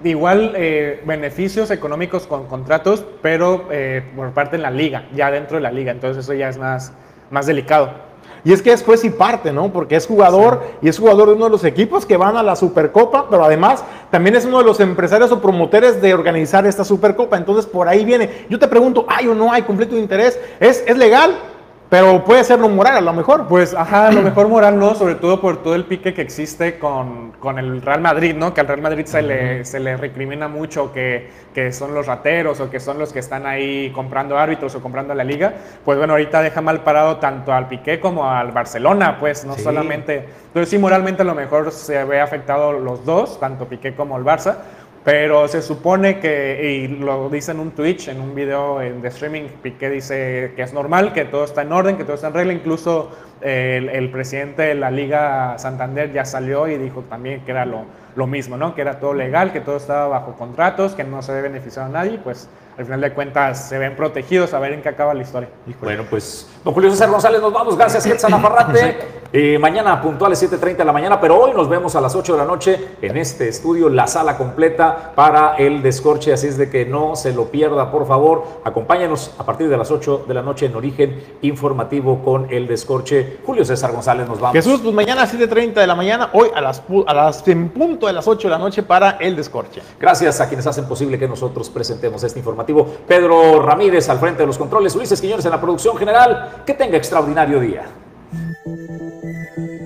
igual, eh, beneficios económicos con contratos, pero eh, por parte de la liga, ya dentro de la liga. Entonces eso ya es más, más delicado. Y es que es juez y parte, ¿no? Porque es jugador y es jugador de uno de los equipos que van a la Supercopa, pero además también es uno de los empresarios o promotores de organizar esta Supercopa. Entonces por ahí viene. Yo te pregunto, ¿hay o no hay conflicto de interés? ¿Es, es legal? Pero puede ser no moral a lo mejor. Pues, ajá, a lo mejor moral no, sobre todo por todo el pique que existe con, con el Real Madrid, ¿no? Que al Real Madrid se, le, se le recrimina mucho que, que, son los rateros o que son los que están ahí comprando árbitros o comprando la liga. Pues bueno, ahorita deja mal parado tanto al Piqué como al Barcelona, pues no Sí. solamente... Entonces sí, moralmente a lo mejor se ve afectado los dos, tanto Piqué como el Barça. Pero se supone que, y lo dice en un Twitch, en un video de streaming, Piqué dice que es normal, que todo está en orden, que todo está en regla. Incluso el, presidente de la Liga Santander ya salió y dijo también que era lo, lo mismo, ¿no? Que era todo legal, que todo estaba bajo contratos, que no se debe beneficiar a nadie. Pues al final de cuentas se ven protegidos a ver en qué acaba la historia. Bueno, pues, don Julio César González, nos vamos. Gracias, Quetzal Afarrate. Eh, mañana puntuales 7.30 de la mañana, pero hoy nos vemos a las 8 de la noche en este estudio, la sala completa para el descorche. Así es de que no se lo pierda, por favor. Acompáñanos a partir de las 8 de la noche en Origen Informativo con el descorche. Julio César González, nos vamos. Jesús, pues mañana a 7.30 de la mañana, hoy a las, a las en punto de las 8 de la noche para el descorche. Gracias a quienes hacen posible que nosotros presentemos este Pedro Ramírez al frente de los controles, Ulises Quiñones en la producción general. Que tenga extraordinario día.